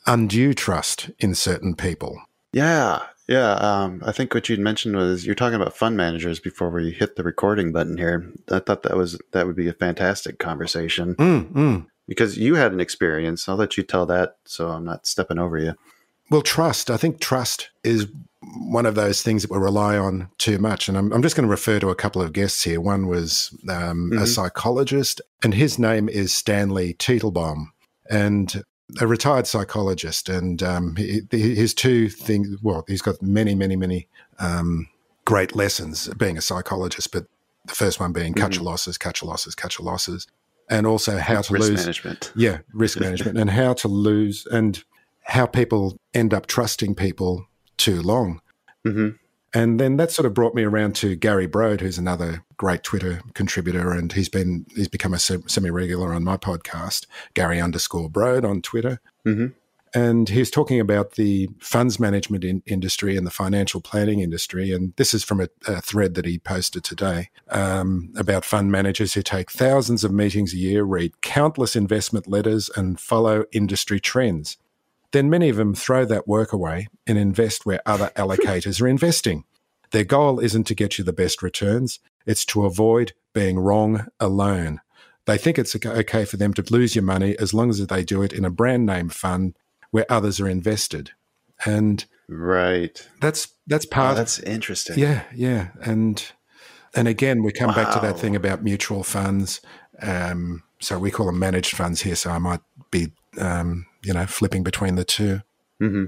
undue trust in certain people. Yeah, yeah. Um, I think what you'd mentioned was you're talking about fund managers before we hit the recording button here. I thought that was that would be a fantastic conversation. Mm, mm. because you had an experience. I'll let you tell that so I'm not stepping over you. Well, trust. I think trust is one of those things that we rely on too much. And I'm, I'm just going to refer to a couple of guests here. One was um, mm-hmm. a psychologist, and his name is Stanley Teitelbaum, and a retired psychologist. And um, he, his two things, well, he's got many, many, many um, great lessons being a psychologist, but the first one being mm-hmm. cut your losses, cut your losses, cut your losses. And also how to risk lose management. Yeah, risk management and how to lose and how people end up trusting people too long. Mm-hmm. And then that sort of brought me around to Gary Brode, who's another great Twitter contributor, and he's been he's become a semi regular on my podcast, Gary underscore Brode on Twitter. Mm-hmm. And he's talking about the funds management in industry and the financial planning industry. And this is from a, a thread that he posted today um, about fund managers who take thousands of meetings a year, read countless investment letters, and follow industry trends then many of them throw that work away and invest where other allocators are investing. Their goal isn't to get you the best returns, it's to avoid being wrong alone. They think it's okay for them to lose your money as long as they do it in a brand name fund where others are invested. And right. That's that's part oh, that's interesting. Yeah, yeah. And and again we come wow. back to that thing about mutual funds. Um, so we call them managed funds here, so I might be um, you know, flipping between the 2 mm-hmm.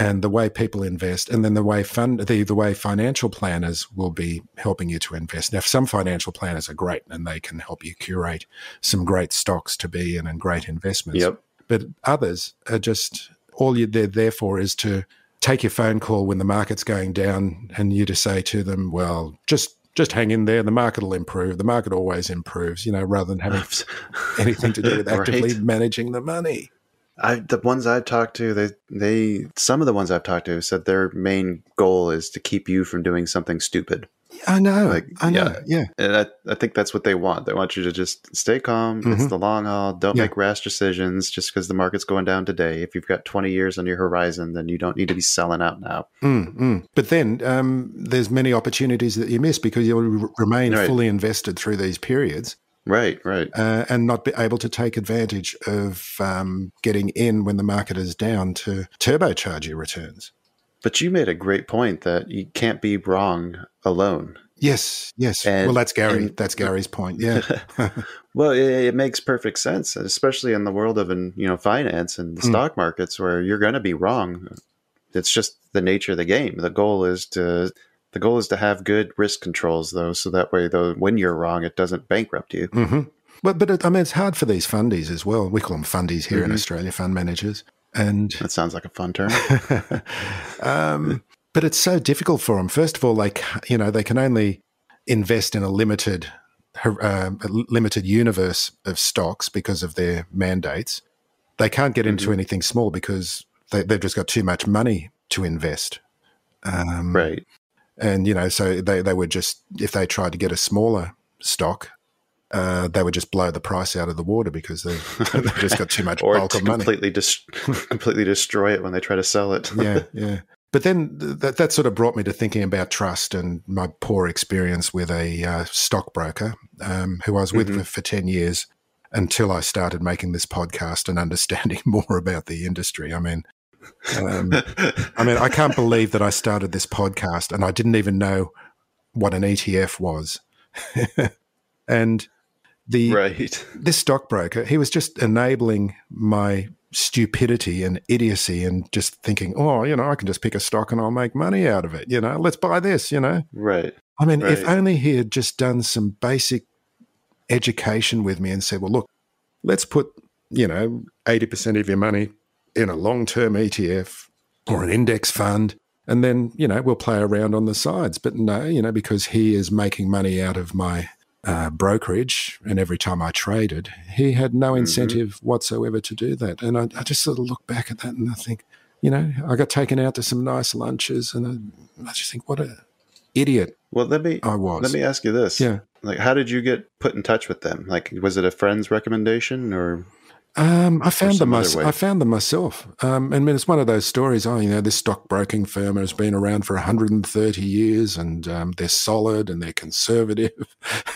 And the way people invest, and then the way fund the the way financial planners will be helping you to invest. Now, some financial planners are great, and they can help you curate some great stocks to be in and great investments. Yep. But others are just all you're there, there for is to take your phone call when the market's going down, and you to say to them, "Well, just just hang in there. The market will improve. The market always improves, you know, rather than having anything to do with actively right. managing the money. I the ones I've talked to, they they some of the ones I've talked to said their main goal is to keep you from doing something stupid. I know. Like, I know. Yeah. yeah. And I, I think that's what they want. They want you to just stay calm. Mm-hmm. It's the long haul. Don't yeah. make rash decisions just because the market's going down today. If you've got 20 years on your horizon, then you don't need to be selling out now. Mm-hmm. But then um, there's many opportunities that you miss because you'll remain right. fully invested through these periods. Right, right. Uh, and not be able to take advantage of um, getting in when the market is down to turbocharge your returns. But you made a great point that you can't be wrong alone. Yes, yes. And, well, that's Gary. And, that's Gary's point. Yeah. well, it, it, makes perfect sense, especially in the world of you know finance and the mm. stock markets, where you're going to be wrong. It's just the nature of the game. The goal is to the goal is to have good risk controls, though, so that way, though, when you're wrong, it doesn't bankrupt you. Mm-hmm. But but it, I mean, it's hard for these fundies as well. We call them fundies here mm-hmm. in Australia, fund managers, and that sounds like a fun term. um, but it's so difficult for them. First of all, like you know, they can only invest in a limited uh, a limited universe of stocks because of their mandates. They can't get into mm-hmm. anything small because they, have just got too much money to invest. Um, right and you know, so they they would just if they tried to get a smaller stock, uh, they would just blow the price out of the water because they they just got too much or bulk of money. Completely, dis- completely destroy it when they try to sell it. yeah, yeah. But then that that sort of brought me to thinking about trust and my poor experience with a uh, stockbroker um, who I was with mm-hmm. for, for ten years until I started making this podcast and understanding more about the industry. I mean, um, I mean, I can't believe that I started this podcast and I didn't even know what an ETF was. and the right. this stockbroker, he was just enabling my stupidity and idiocy and just thinking, oh, you know, I can just pick a stock and I'll make money out of it. You know, let's buy this, you know. Right. I mean, right. if only he had just done some basic education with me and said, well, look, let's put, you know, 80% of your money in a long term ETF or an index fund. And then, you know, we'll play around on the sides. But no, you know, because he is making money out of my uh, brokerage and every time I traded, he had no mm-hmm. incentive mm-hmm. whatsoever to do that. And I, I, just sort of look back at that and I think, you know, I got taken out to some nice lunches and I, I just think, what a idiot. Well, let me I was. Let me ask you this. Yeah. Like, how did you get put in touch with them? Like, was it a friend's recommendation or? Um, I found them. mys- I found them myself. Um, I mean, it's one of those stories. Oh, you know, this stockbroking firm has been around for 130 years, and um, they're solid and they're conservative.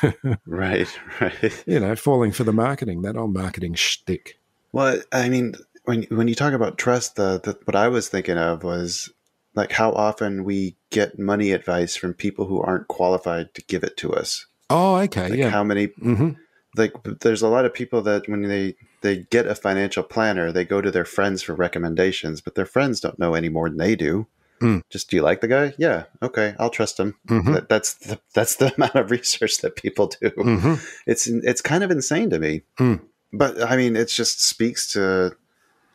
Right, right. you know, falling for the marketing, that old marketing shtick. Well, I mean, when when you talk about trust, the, the what I was thinking of was like how often we get money advice from people who aren't qualified to give it to us. Oh, okay, Like yeah. how many hmm like there's a lot of people that when they they get a financial planner, they go to their friends for recommendations, but their friends don't know any more than they do. Mm. Just do you like the guy? Yeah, okay, I'll trust him. Mhm. That, that's the, that's the amount of research that people do. hmm It's it's kind of insane to me. Mm. But I mean, it just speaks to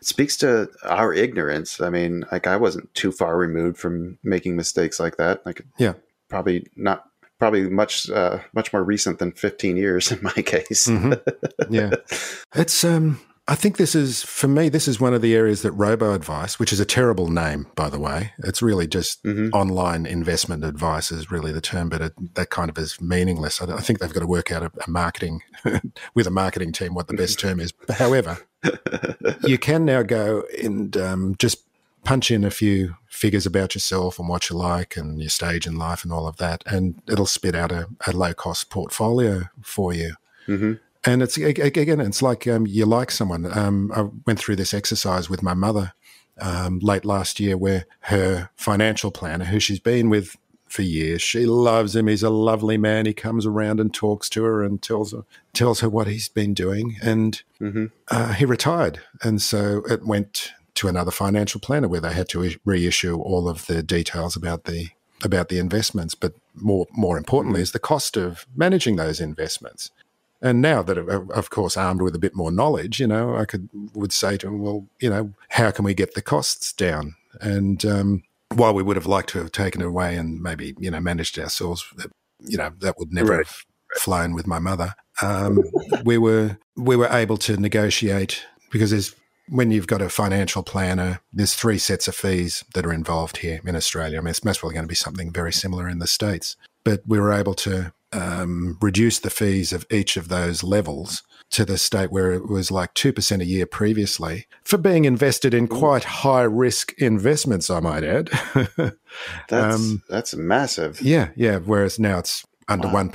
speaks to our ignorance. I mean, like I wasn't too far removed from making mistakes like that. Like Yeah. probably not probably much uh, much more recent than 15 years in my case. Mhm. yeah. It's um I think this is for me this is one of the areas that robo advice, which is a terrible name by the way. It's really just Mhm. online investment advice is really the term, but it, that kind of is meaningless. I, I think they've got to work out a, a marketing with a marketing team what the best term is. However, you can now go and um, just punch in a few figures about yourself and what you like and your stage in life and all of that, and it'll spit out a, a low cost portfolio for you. hmm And it's again, it's like um, you like someone. Um, I went through this exercise with my mother um, late last year, where her financial planner, who she's been with for years, she loves him. He's a lovely man. He comes around and talks to her and tells her tells her what he's been doing. And hmm uh, he retired, and so it went to another financial planner where they had to reissue all of the details about the about the investments. But more more importantly, is the cost of managing those investments. And now that, of course, armed with a bit more knowledge, you know, I could would say to him, well, you know, how can we get the costs down? And um, while we would have liked to have taken it away and maybe you know managed ourselves, you know, that would never Right. have flown with my mother. Um, we were we were able to negotiate because there's when you've got a financial planner, there's three sets of fees that are involved here in Australia. I mean, it's most probably going to be something very similar in the states, but we were able to um, reduce the fees of each of those levels to the state where it was like 2% a year previously for being invested in quite high risk investments, I might add. That's Um, that's massive. Yeah, yeah. Whereas now it's under Wow. one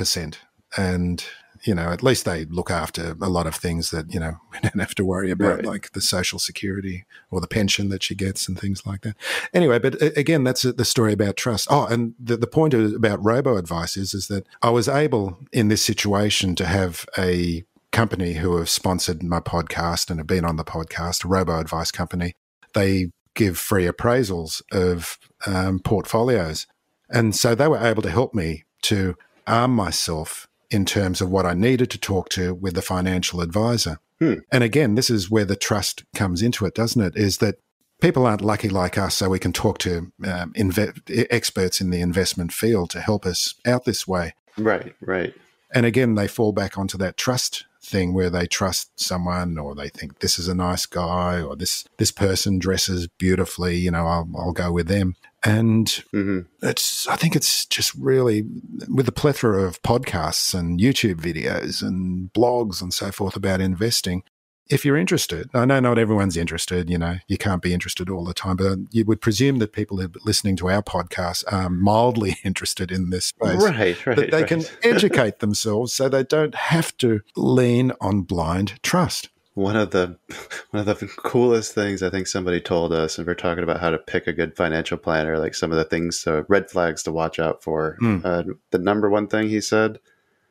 and you know at least they look after a lot of things that you know we don't have to worry about, Right. like the social security or the pension that she gets and things like that. Anyway, but again, that's the story about trust. Oh, and the the point about robo advice is is that I was able in this situation to have a company who have sponsored my podcast and have been on the podcast, a robo advice company. They give free appraisals of um, portfolios. And so they were able to help me to arm myself in terms of what I needed to talk to with the financial advisor. Hmm. And again, this is where the trust comes into it, doesn't it? Is that people aren't lucky like us, so we can talk to um, inve- experts in the investment field to help us out this way. Right, right. And again, they fall back onto that trust thing where they trust someone or they think this is a nice guy or this this person dresses beautifully, you know, I'll, I'll go with them. And hmm it's I think it's just really with the plethora of podcasts and YouTube videos and blogs and so forth about investing. If you're interested, I know not everyone's interested, you know, you can't be interested all the time, but you would presume that people who are listening to our podcast are mildly interested in this space Right, right. that they right. can educate themselves so they don't have to lean on blind trust. One of the one of the coolest things I think somebody told us, and we're talking about how to pick a good financial planner, like some of the things, uh, red flags to watch out for. Mm. Uh, the number one thing he said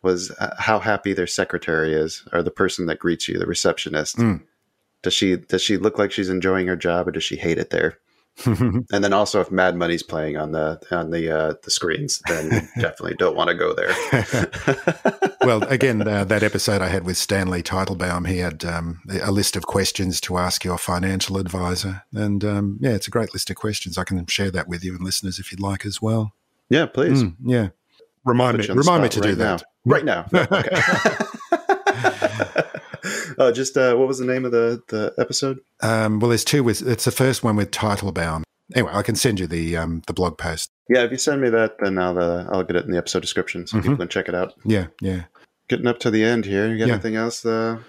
was uh, how happy their secretary is, or the person that greets you, the receptionist. Mm. Does she does she look like she's enjoying her job, or does she hate it there? And then also, if Mad Money's playing on the on the uh, the screens, then definitely don't want to go there. well, again, uh, that episode I had with Stanley Teitelbaum, he had um, a list of questions to ask your financial advisor. And um, yeah, it's a great list of questions. I can share that with you and listeners if you'd like as well. yeah, please. Mm, yeah. Remind Put me, you on the remind me to do right that. Right now. No, okay. Oh, just uh, what was the name of the, the episode? Um, well, there's two with, it's the first one with Teitelbaum. Anyway, I can send you the um, the blog post. Yeah, if you send me that, then I'll uh, I'll get it in the episode description so Mhm. people can check it out. Yeah, yeah. Getting up to the end here. You got Yeah. anything else uh,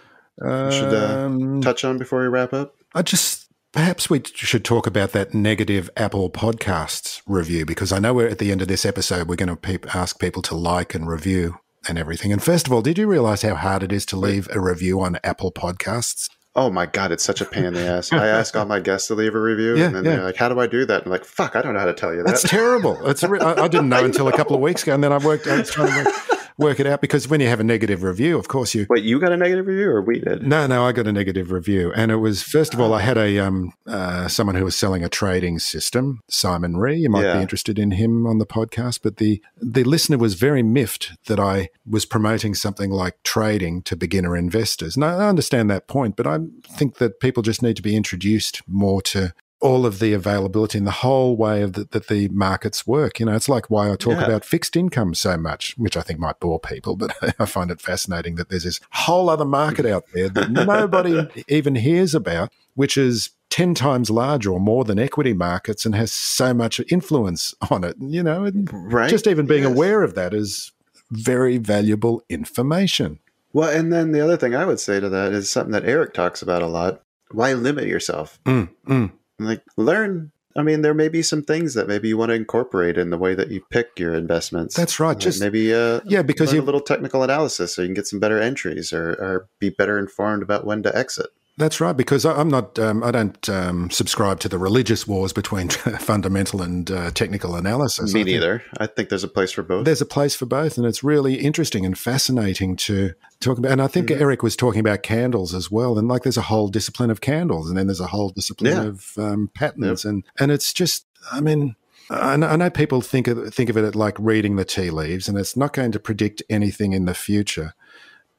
you should uh, Um, touch on before we wrap up? I just perhaps we should talk about that negative Apple Podcasts review because I know we're at the end of this episode. We're going to pe- ask people to like and review and everything. And first of all, did you realize how hard it is to leave a review on Apple Podcasts? Oh my god, it's such a pain in the ass. I ask all my guests to leave a review, Yeah, and then yeah. they're like, "How do I do that?" And I'm like, "Fuck, I don't know how to tell you that." That's terrible. It's re- I, I didn't know until a couple of weeks ago, and then I worked. I was trying to work, work it out because when you have a negative review, of course you. Wait, you got a negative review, or we did? No, no, I got a negative review, and it was first of all, I had a um, uh, someone who was selling a trading system, Simon Ree. You might Yeah. be interested in him on the podcast, but the the listener was very miffed that I was promoting something like trading to beginner investors. And I I understand that point, but I think that people just need to be introduced more to all of the availability and the whole way of the, that the markets work. You know, it's like why I talk Yeah. about fixed income so much, which I think might bore people, but I find it fascinating that there's this whole other market out there that nobody even hears about, which is 10 times larger or more than equity markets and has so much influence on it. You know, and Right? just even being Yes. aware of that is very valuable information. Well, and then the other thing I would say to that is something that Eric talks about a lot. Why limit yourself? Mm, mm. Like, learn. I mean, there may be some things that maybe you want to incorporate in the way that you pick your investments. That's right. Just maybe uh, yeah, because you a little technical analysis so you can get some better entries or, or be better informed about when to exit. That's right, because I- I'm not. Um, I don't um, subscribe to the religious wars between fundamental and uh, technical analysis. I Me think neither. I think there's a place for both. There's a place for both, and it's really interesting and fascinating to talk about. And I think Mm-hmm. Eric was talking about candles as well. And like, there's a whole discipline of candles, and then there's a whole discipline Yeah. of um, patterns, and and it's just. I mean, I know, I know people think of think of it like reading the tea leaves, and it's not going to predict anything in the future,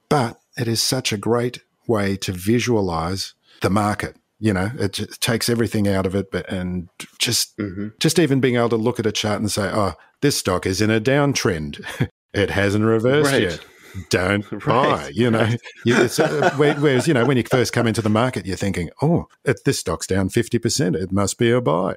but it is such a great way to visualize the market. You know, it just takes everything out of it, but and just hmm just even being able to look at a chart and say, "Oh, this stock is in a downtrend. it hasn't reversed Right. yet." Don't Right, buy. You know, right. uh, whereas you know when you first come into the market, you're thinking, "Oh, if this stock's down fifty percent. It must be a buy."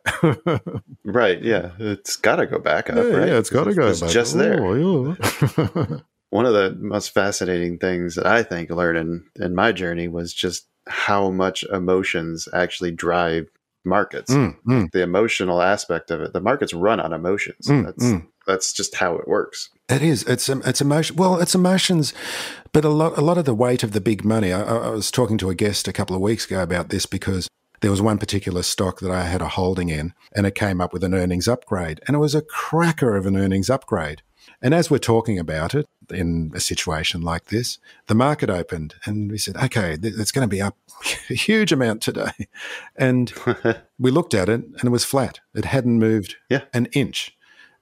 Right. Yeah. It's got to go back up. yeah, right? yeah, it's got to go. It's back. just there. Oh, yeah. One of the most fascinating things that I think learning in my journey was just how much emotions actually drive markets. Mm, mm, The emotional aspect of it. The markets run on emotions. mm, that's mm. that's just how it works. It is. It's um, it's emotion. Well, it's emotions, but a lot a lot of the weight of the big money. I I was talking to a guest a couple of weeks ago about this because there was one particular stock that I had a holding in, and it came up with an earnings upgrade, and it was a cracker of an earnings upgrade. And as we're talking about it in a situation like this, the market opened, and we said, "Okay, it's going to be up a huge amount today," and we looked at it, and it was flat. It hadn't moved Yeah. an inch.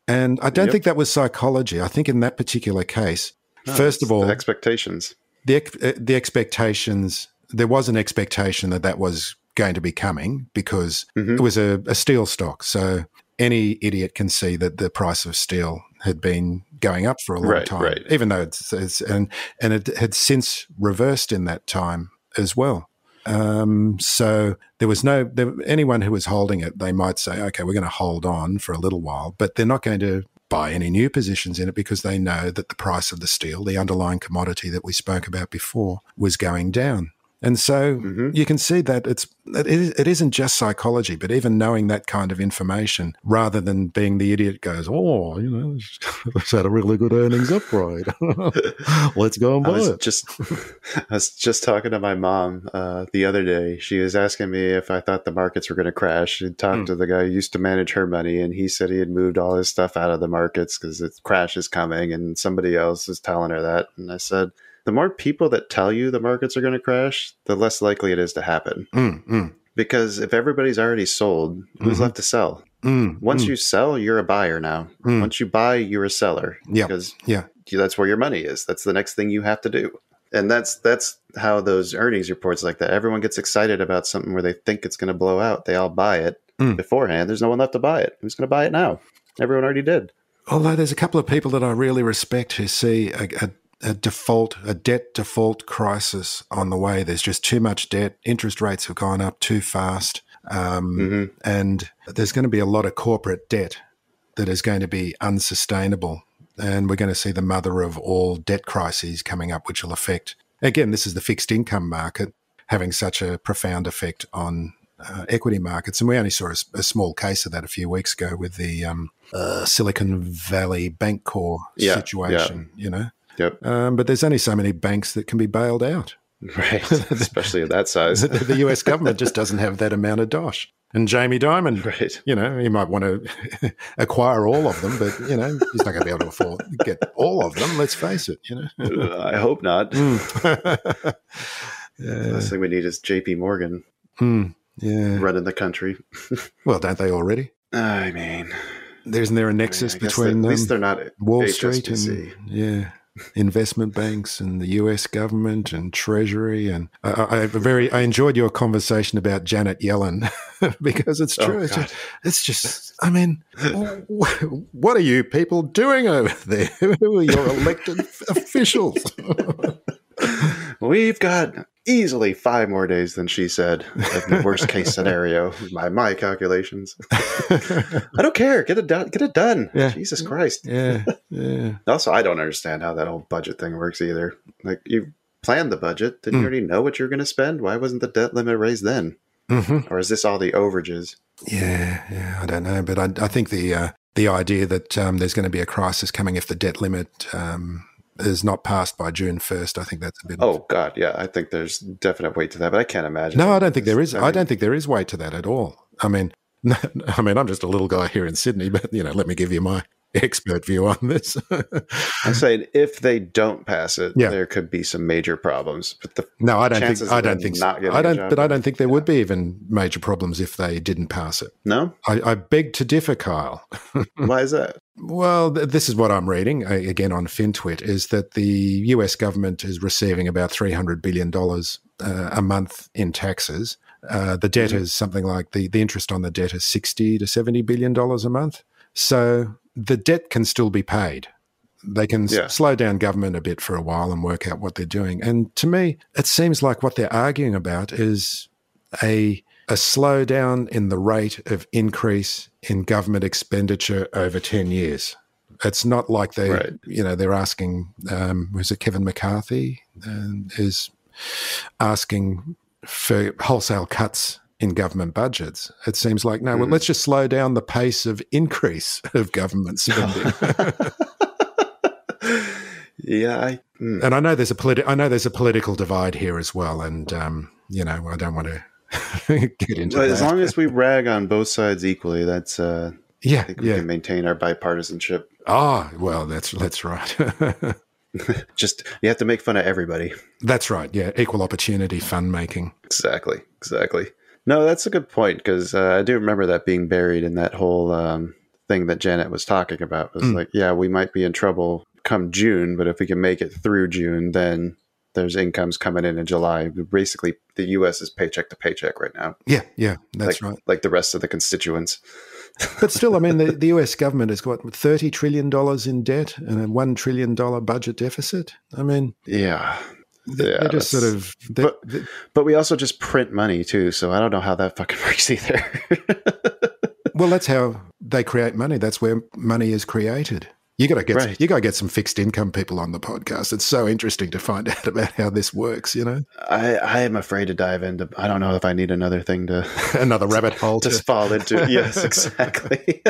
And I don't Yep. think that was psychology. I think in that particular case, No, first of all, the expectations. the uh, the expectations there was an expectation that that was going to be coming because Mhm. it was a, a steel stock. So any idiot can see that the price of steel had been going up for a long Right, time, right. even though it's, it's and and it had since reversed in that time as well. Um, so there was no there, anyone who was holding it. They might say, "Okay, we're going to hold on for a little while," but they're not going to buy any new positions in it because they know that the price of the steel, the underlying commodity that we spoke about before, was going down. And so Mhm. you can see that it's it, is, it isn't just psychology, but even knowing that kind of information, rather than being the idiot goes, oh, you know, it's had a really good earnings upgrade. Let's go and I buy was it. just I was just talking to my mom uh, the other day. She was asking me if I thought the markets were going to crash. She talked Hmm. to the guy who used to manage her money, and he said he had moved all his stuff out of the markets because the crash is coming, and somebody else is telling her that. And I said, the more people that tell you the markets are going to crash, the less likely it is to happen. Mm, mm, Because if everybody's already sold, who's Mhm. left to sell? mm, Once mm, you sell, you're a buyer now. Mm. Once you buy, you're a seller. Yeah. Because yeah, that's where your money is. That's the next thing you have to do. And that's that's how those earnings reports like that. Everyone gets excited about something where they think it's going to blow out. They all buy it Mm. beforehand. There's no one left to buy it. Who's going to buy it now? Everyone already did. Although there's a couple of people that I really respect who see a, a, a default, a debt default crisis on the way. There's just too much debt. Interest rates have gone up too fast. Um, hmm and there's going to be a lot of corporate debt that is going to be unsustainable. And we're going to see the mother of all debt crises coming up, which will affect again, this is the fixed income market having such a profound effect on uh, equity markets. And we only saw a, a, small case of that a few weeks ago with the um, uh, Silicon Valley Bancorp yeah, situation, yeah. you know? Yep. Um, but there's only so many banks that can be bailed out. Right, especially at that size. the, the, US government just doesn't have that amount of dosh. And Jamie Dimon, right. you know, he might want to acquire all of them, but you know, he's not going to be able to afford get all of them. Let's face it, you know. uh, I hope not. Mm. yeah. Last thing we need is J.P. Morgan. Mm. Yeah, running the country. well, don't they already? I mean, isn't there a nexus I mean, between they, at least they're not Wall HSBC. Street and yeah investment banks and the U.S. government and Treasury. And I, I very I enjoyed your conversation about Janet Yellen because it's oh, true. Oh, it's, just, it's, just, I mean, what are you people doing over there? Who are your elected officials? We've got easily five more days than she said in the worst case scenario by my calculations. I don't care. Get it done. Get it done. Yeah. Jesus Christ. Yeah. Yeah. also, I don't understand how that whole budget thing works either. Like you planned the budget. Didn't mm. you already know what you're going to spend? Why wasn't the debt limit raised then? Mm-hmm. Or is this all the overages? Yeah. Yeah. I don't know. But I, I think the, uh, the idea that um, there's going to be a crisis coming if the debt limit um, is not passed by June first. I think that's a bit. Oh God, yeah, I think there's definite weight to that, but I can't imagine. No, I don't think there is. I, mean, I don't think there is weight to that at all. I mean, I mean, I'm just a little guy here in Sydney, but you know, let me give you my expert view on this. I'm saying if they don't pass it, yeah. there could be some major problems. But the no, I don't think. I don't think. So. I don't. But I don't think there yeah. would be even major problems if they didn't pass it. No, I, I beg to differ, Kyle. Why is that? Well, th- this is what I'm reading again on FinTwit is that the US government is receiving about $300 billion uh, a month in taxes. Uh, the debt mm-hmm. is something like the, the interest on the debt is 60 to 70 billion dollars a month. So the debt can still be paid. They can yeah. s- slow down government a bit for a while and work out what they're doing. And to me, it seems like what they're arguing about is a a slowdown in the rate of increase in government expenditure over 10 years. It's not like they, right. you know, they're asking, um, was it Kevin McCarthy uh, is asking for wholesale cuts in government budgets. It seems like, no, mm. well, hmm. let's just slow down the pace of increase of government spending. yeah. I, mm. And I know there's a politi- I know there's a political divide here as well. And, um, you know, I don't want to get into it. As long as we rag on both sides equally, that's, uh, yeah, I think we yeah. can maintain our bipartisanship. Ah, oh, well, that's that's right. Just you have to make fun of everybody. That's right. Yeah, equal opportunity fun making. Exactly. Exactly. No, that's a good point because uh, I do remember that being buried in that whole um, thing that Janet was talking about. It was mm. like, yeah, we might be in trouble come June, but if we can make it through June, then there's incomes coming in in July. Basically, the U.S. is paycheck to paycheck right now. Yeah, yeah, that's like, right. Like the rest of the constituents. but still, I mean, the, the US government has got $30 trillion in debt and a $1 trillion budget deficit. I mean, yeah. They're, yeah, they're just sort of. But, but we also just print money too, so I don't know how that fucking works either. well, that's how they create money. That's where money is created. You got to get right. some, you got to get some fixed income people on the podcast. It's so interesting to find out about how this works. You know, I I am afraid to dive into. I don't know if I need another thing to another rabbit hole to, to fall into. yes, exactly.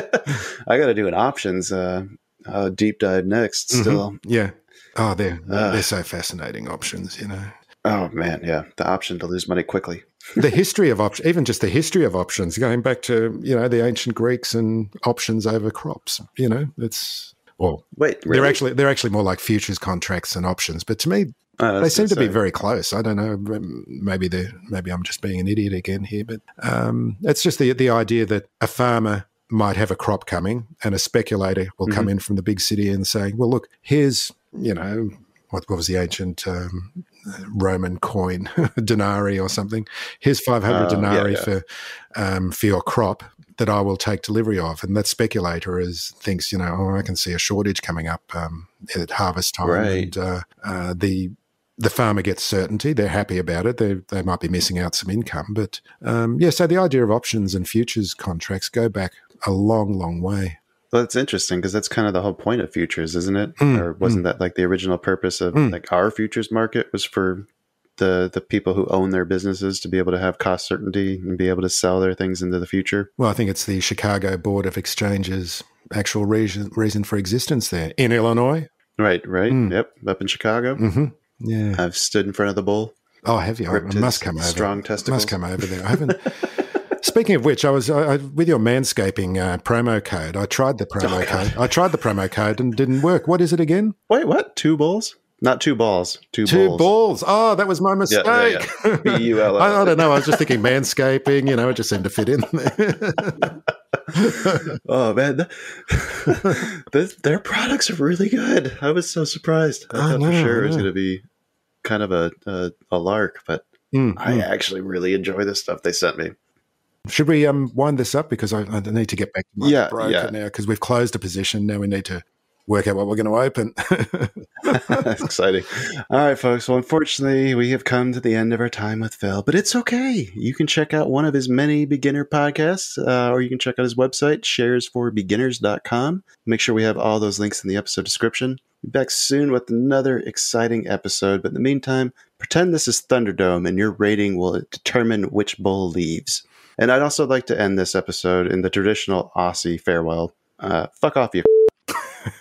I got to do an options uh, uh, deep dive next. Mm-hmm. Still, mm-hmm. yeah. Oh, they're uh, they're so fascinating options. You know. Oh man, yeah, the option to lose money quickly. the history of options, even just the history of options, going back to you know the ancient Greeks and options over crops. You know, it's well, wait, really? they're actually they're actually more like futures contracts and options. But to me, oh, they seem to be very close. I don't know. Maybe they maybe I'm just being an idiot again here, but um, it's just the the idea that a farmer might have a crop coming, and a speculator will mm-hmm. come in from the big city and say, "Well, look, here's you know what, what was the ancient um, Roman coin, denarii or something. Here's 500 uh, denarii yeah, yeah. for um, for your crop that I will take delivery of. And that speculator is thinks, you know, oh, I can see a shortage coming up um, at harvest time, right. and uh, uh, the the farmer gets certainty. They're happy about it. They they might be missing out some income, but um, yeah. So the idea of options and futures contracts go back a long, long way. Well, it's interesting because that's kind of the whole point of futures, isn't it? Mm, or wasn't that like the original purpose of Mm. like our futures market was for the the people who own their businesses to be able to have cost certainty and be able to sell their things into the future. Well, I think it's the Chicago Board of Exchange's actual reason reason for existence there in Illinois. Right, right. Mm. Yep, up in Chicago. Mm-hmm. Yeah. I've stood in front of the bull. Oh, have you? I must come over. strong testicles. Must come over there. I haven't. Speaking of which, I was I, I, with your manscaping uh, promo code. I tried the promo Oh, code. I tried the promo code and it didn't work. What is it again? Wait, what? Two balls? Not two balls. Two, Two bulls. balls. Oh, that was my mistake. yeah, yeah. B-U-L-L. I, I don't know. I was just thinking manscaping. You know, it just seemed to fit in there. Oh man, th- this, their products are really good. I was so surprised. I I thought know, for sure it was going to be kind of a, a a lark, but Mm, I mm. actually really enjoy the stuff they sent me. Should we um, wind this up because I, I need to get back to my Yeah, broker yeah. now because we've closed a position. Now we need to work out what we're going to open. That's exciting. All right, folks. Well, unfortunately, we have come to the end of our time with Phil, but it's okay. You can check out one of his many beginner podcasts, uh, or you can check out his website, sharesforbeginners.com. Make sure we have all those links in the episode description. Be back soon with another exciting episode, but in the meantime, pretend this is Thunderdome and your rating will determine which bull leaves. And I'd also like to end this episode in the traditional Aussie farewell. Uh, fuck off, you.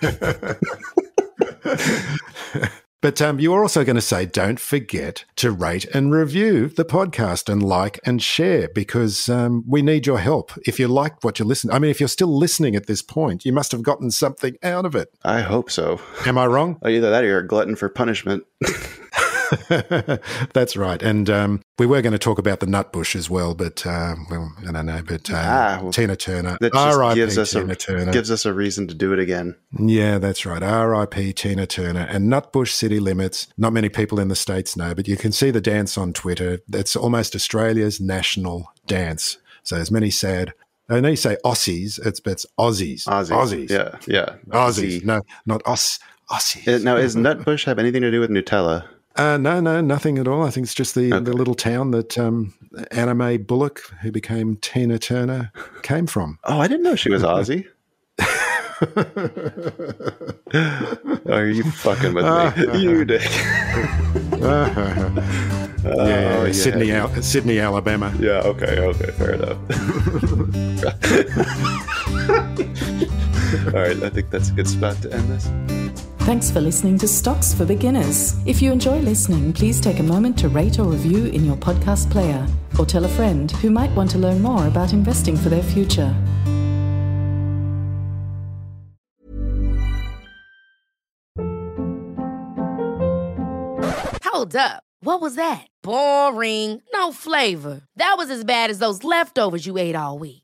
But um, you were also going to say, don't forget to rate and review the podcast and like and share because um, we need your help. If you liked what you listened, I mean, if you're still listening at this point, you must have gotten something out of it. I hope so. Am I wrong? Oh, either that or you're a glutton for punishment. That's right. And um, we were going to talk about the Nutbush as well, but uh, well, I don't know. But uh, Ah, well, Tina Turner, That just R.I.P. gives us Tina a Turner. gives us a reason to do it again. Yeah, that's right. R.I.P. Tina Turner and Nutbush City Limits. Not many people in the States know, but you can see the dance on Twitter. It's almost Australia's national dance. So there's many sad. I know you say Aussies, it's, but it's Aussies. Aussies. Aussies. Yeah, yeah. Aussies. Aussie. No, not Aus. Aussies. Now, is Nutbush have anything to do with Nutella? Uh, no, no, nothing at all. I think it's just the, Okay. the little town that um, Anna Mae Bullock, who became Tina Turner, came from. Oh, I didn't know she was Aussie. Are you fucking with me? you dick. yeah, Oh, yeah, yeah. Sydney, Al- Sydney, Alabama. Yeah, okay, okay, fair enough. All right, I think that's a good spot to end this. Thanks for listening to Stocks for Beginners. If you enjoy listening, please take a moment to rate or review in your podcast player or tell a friend who might want to learn more about investing for their future. Hold up. What was that? Boring. No flavor. That was as bad as those leftovers you ate all week.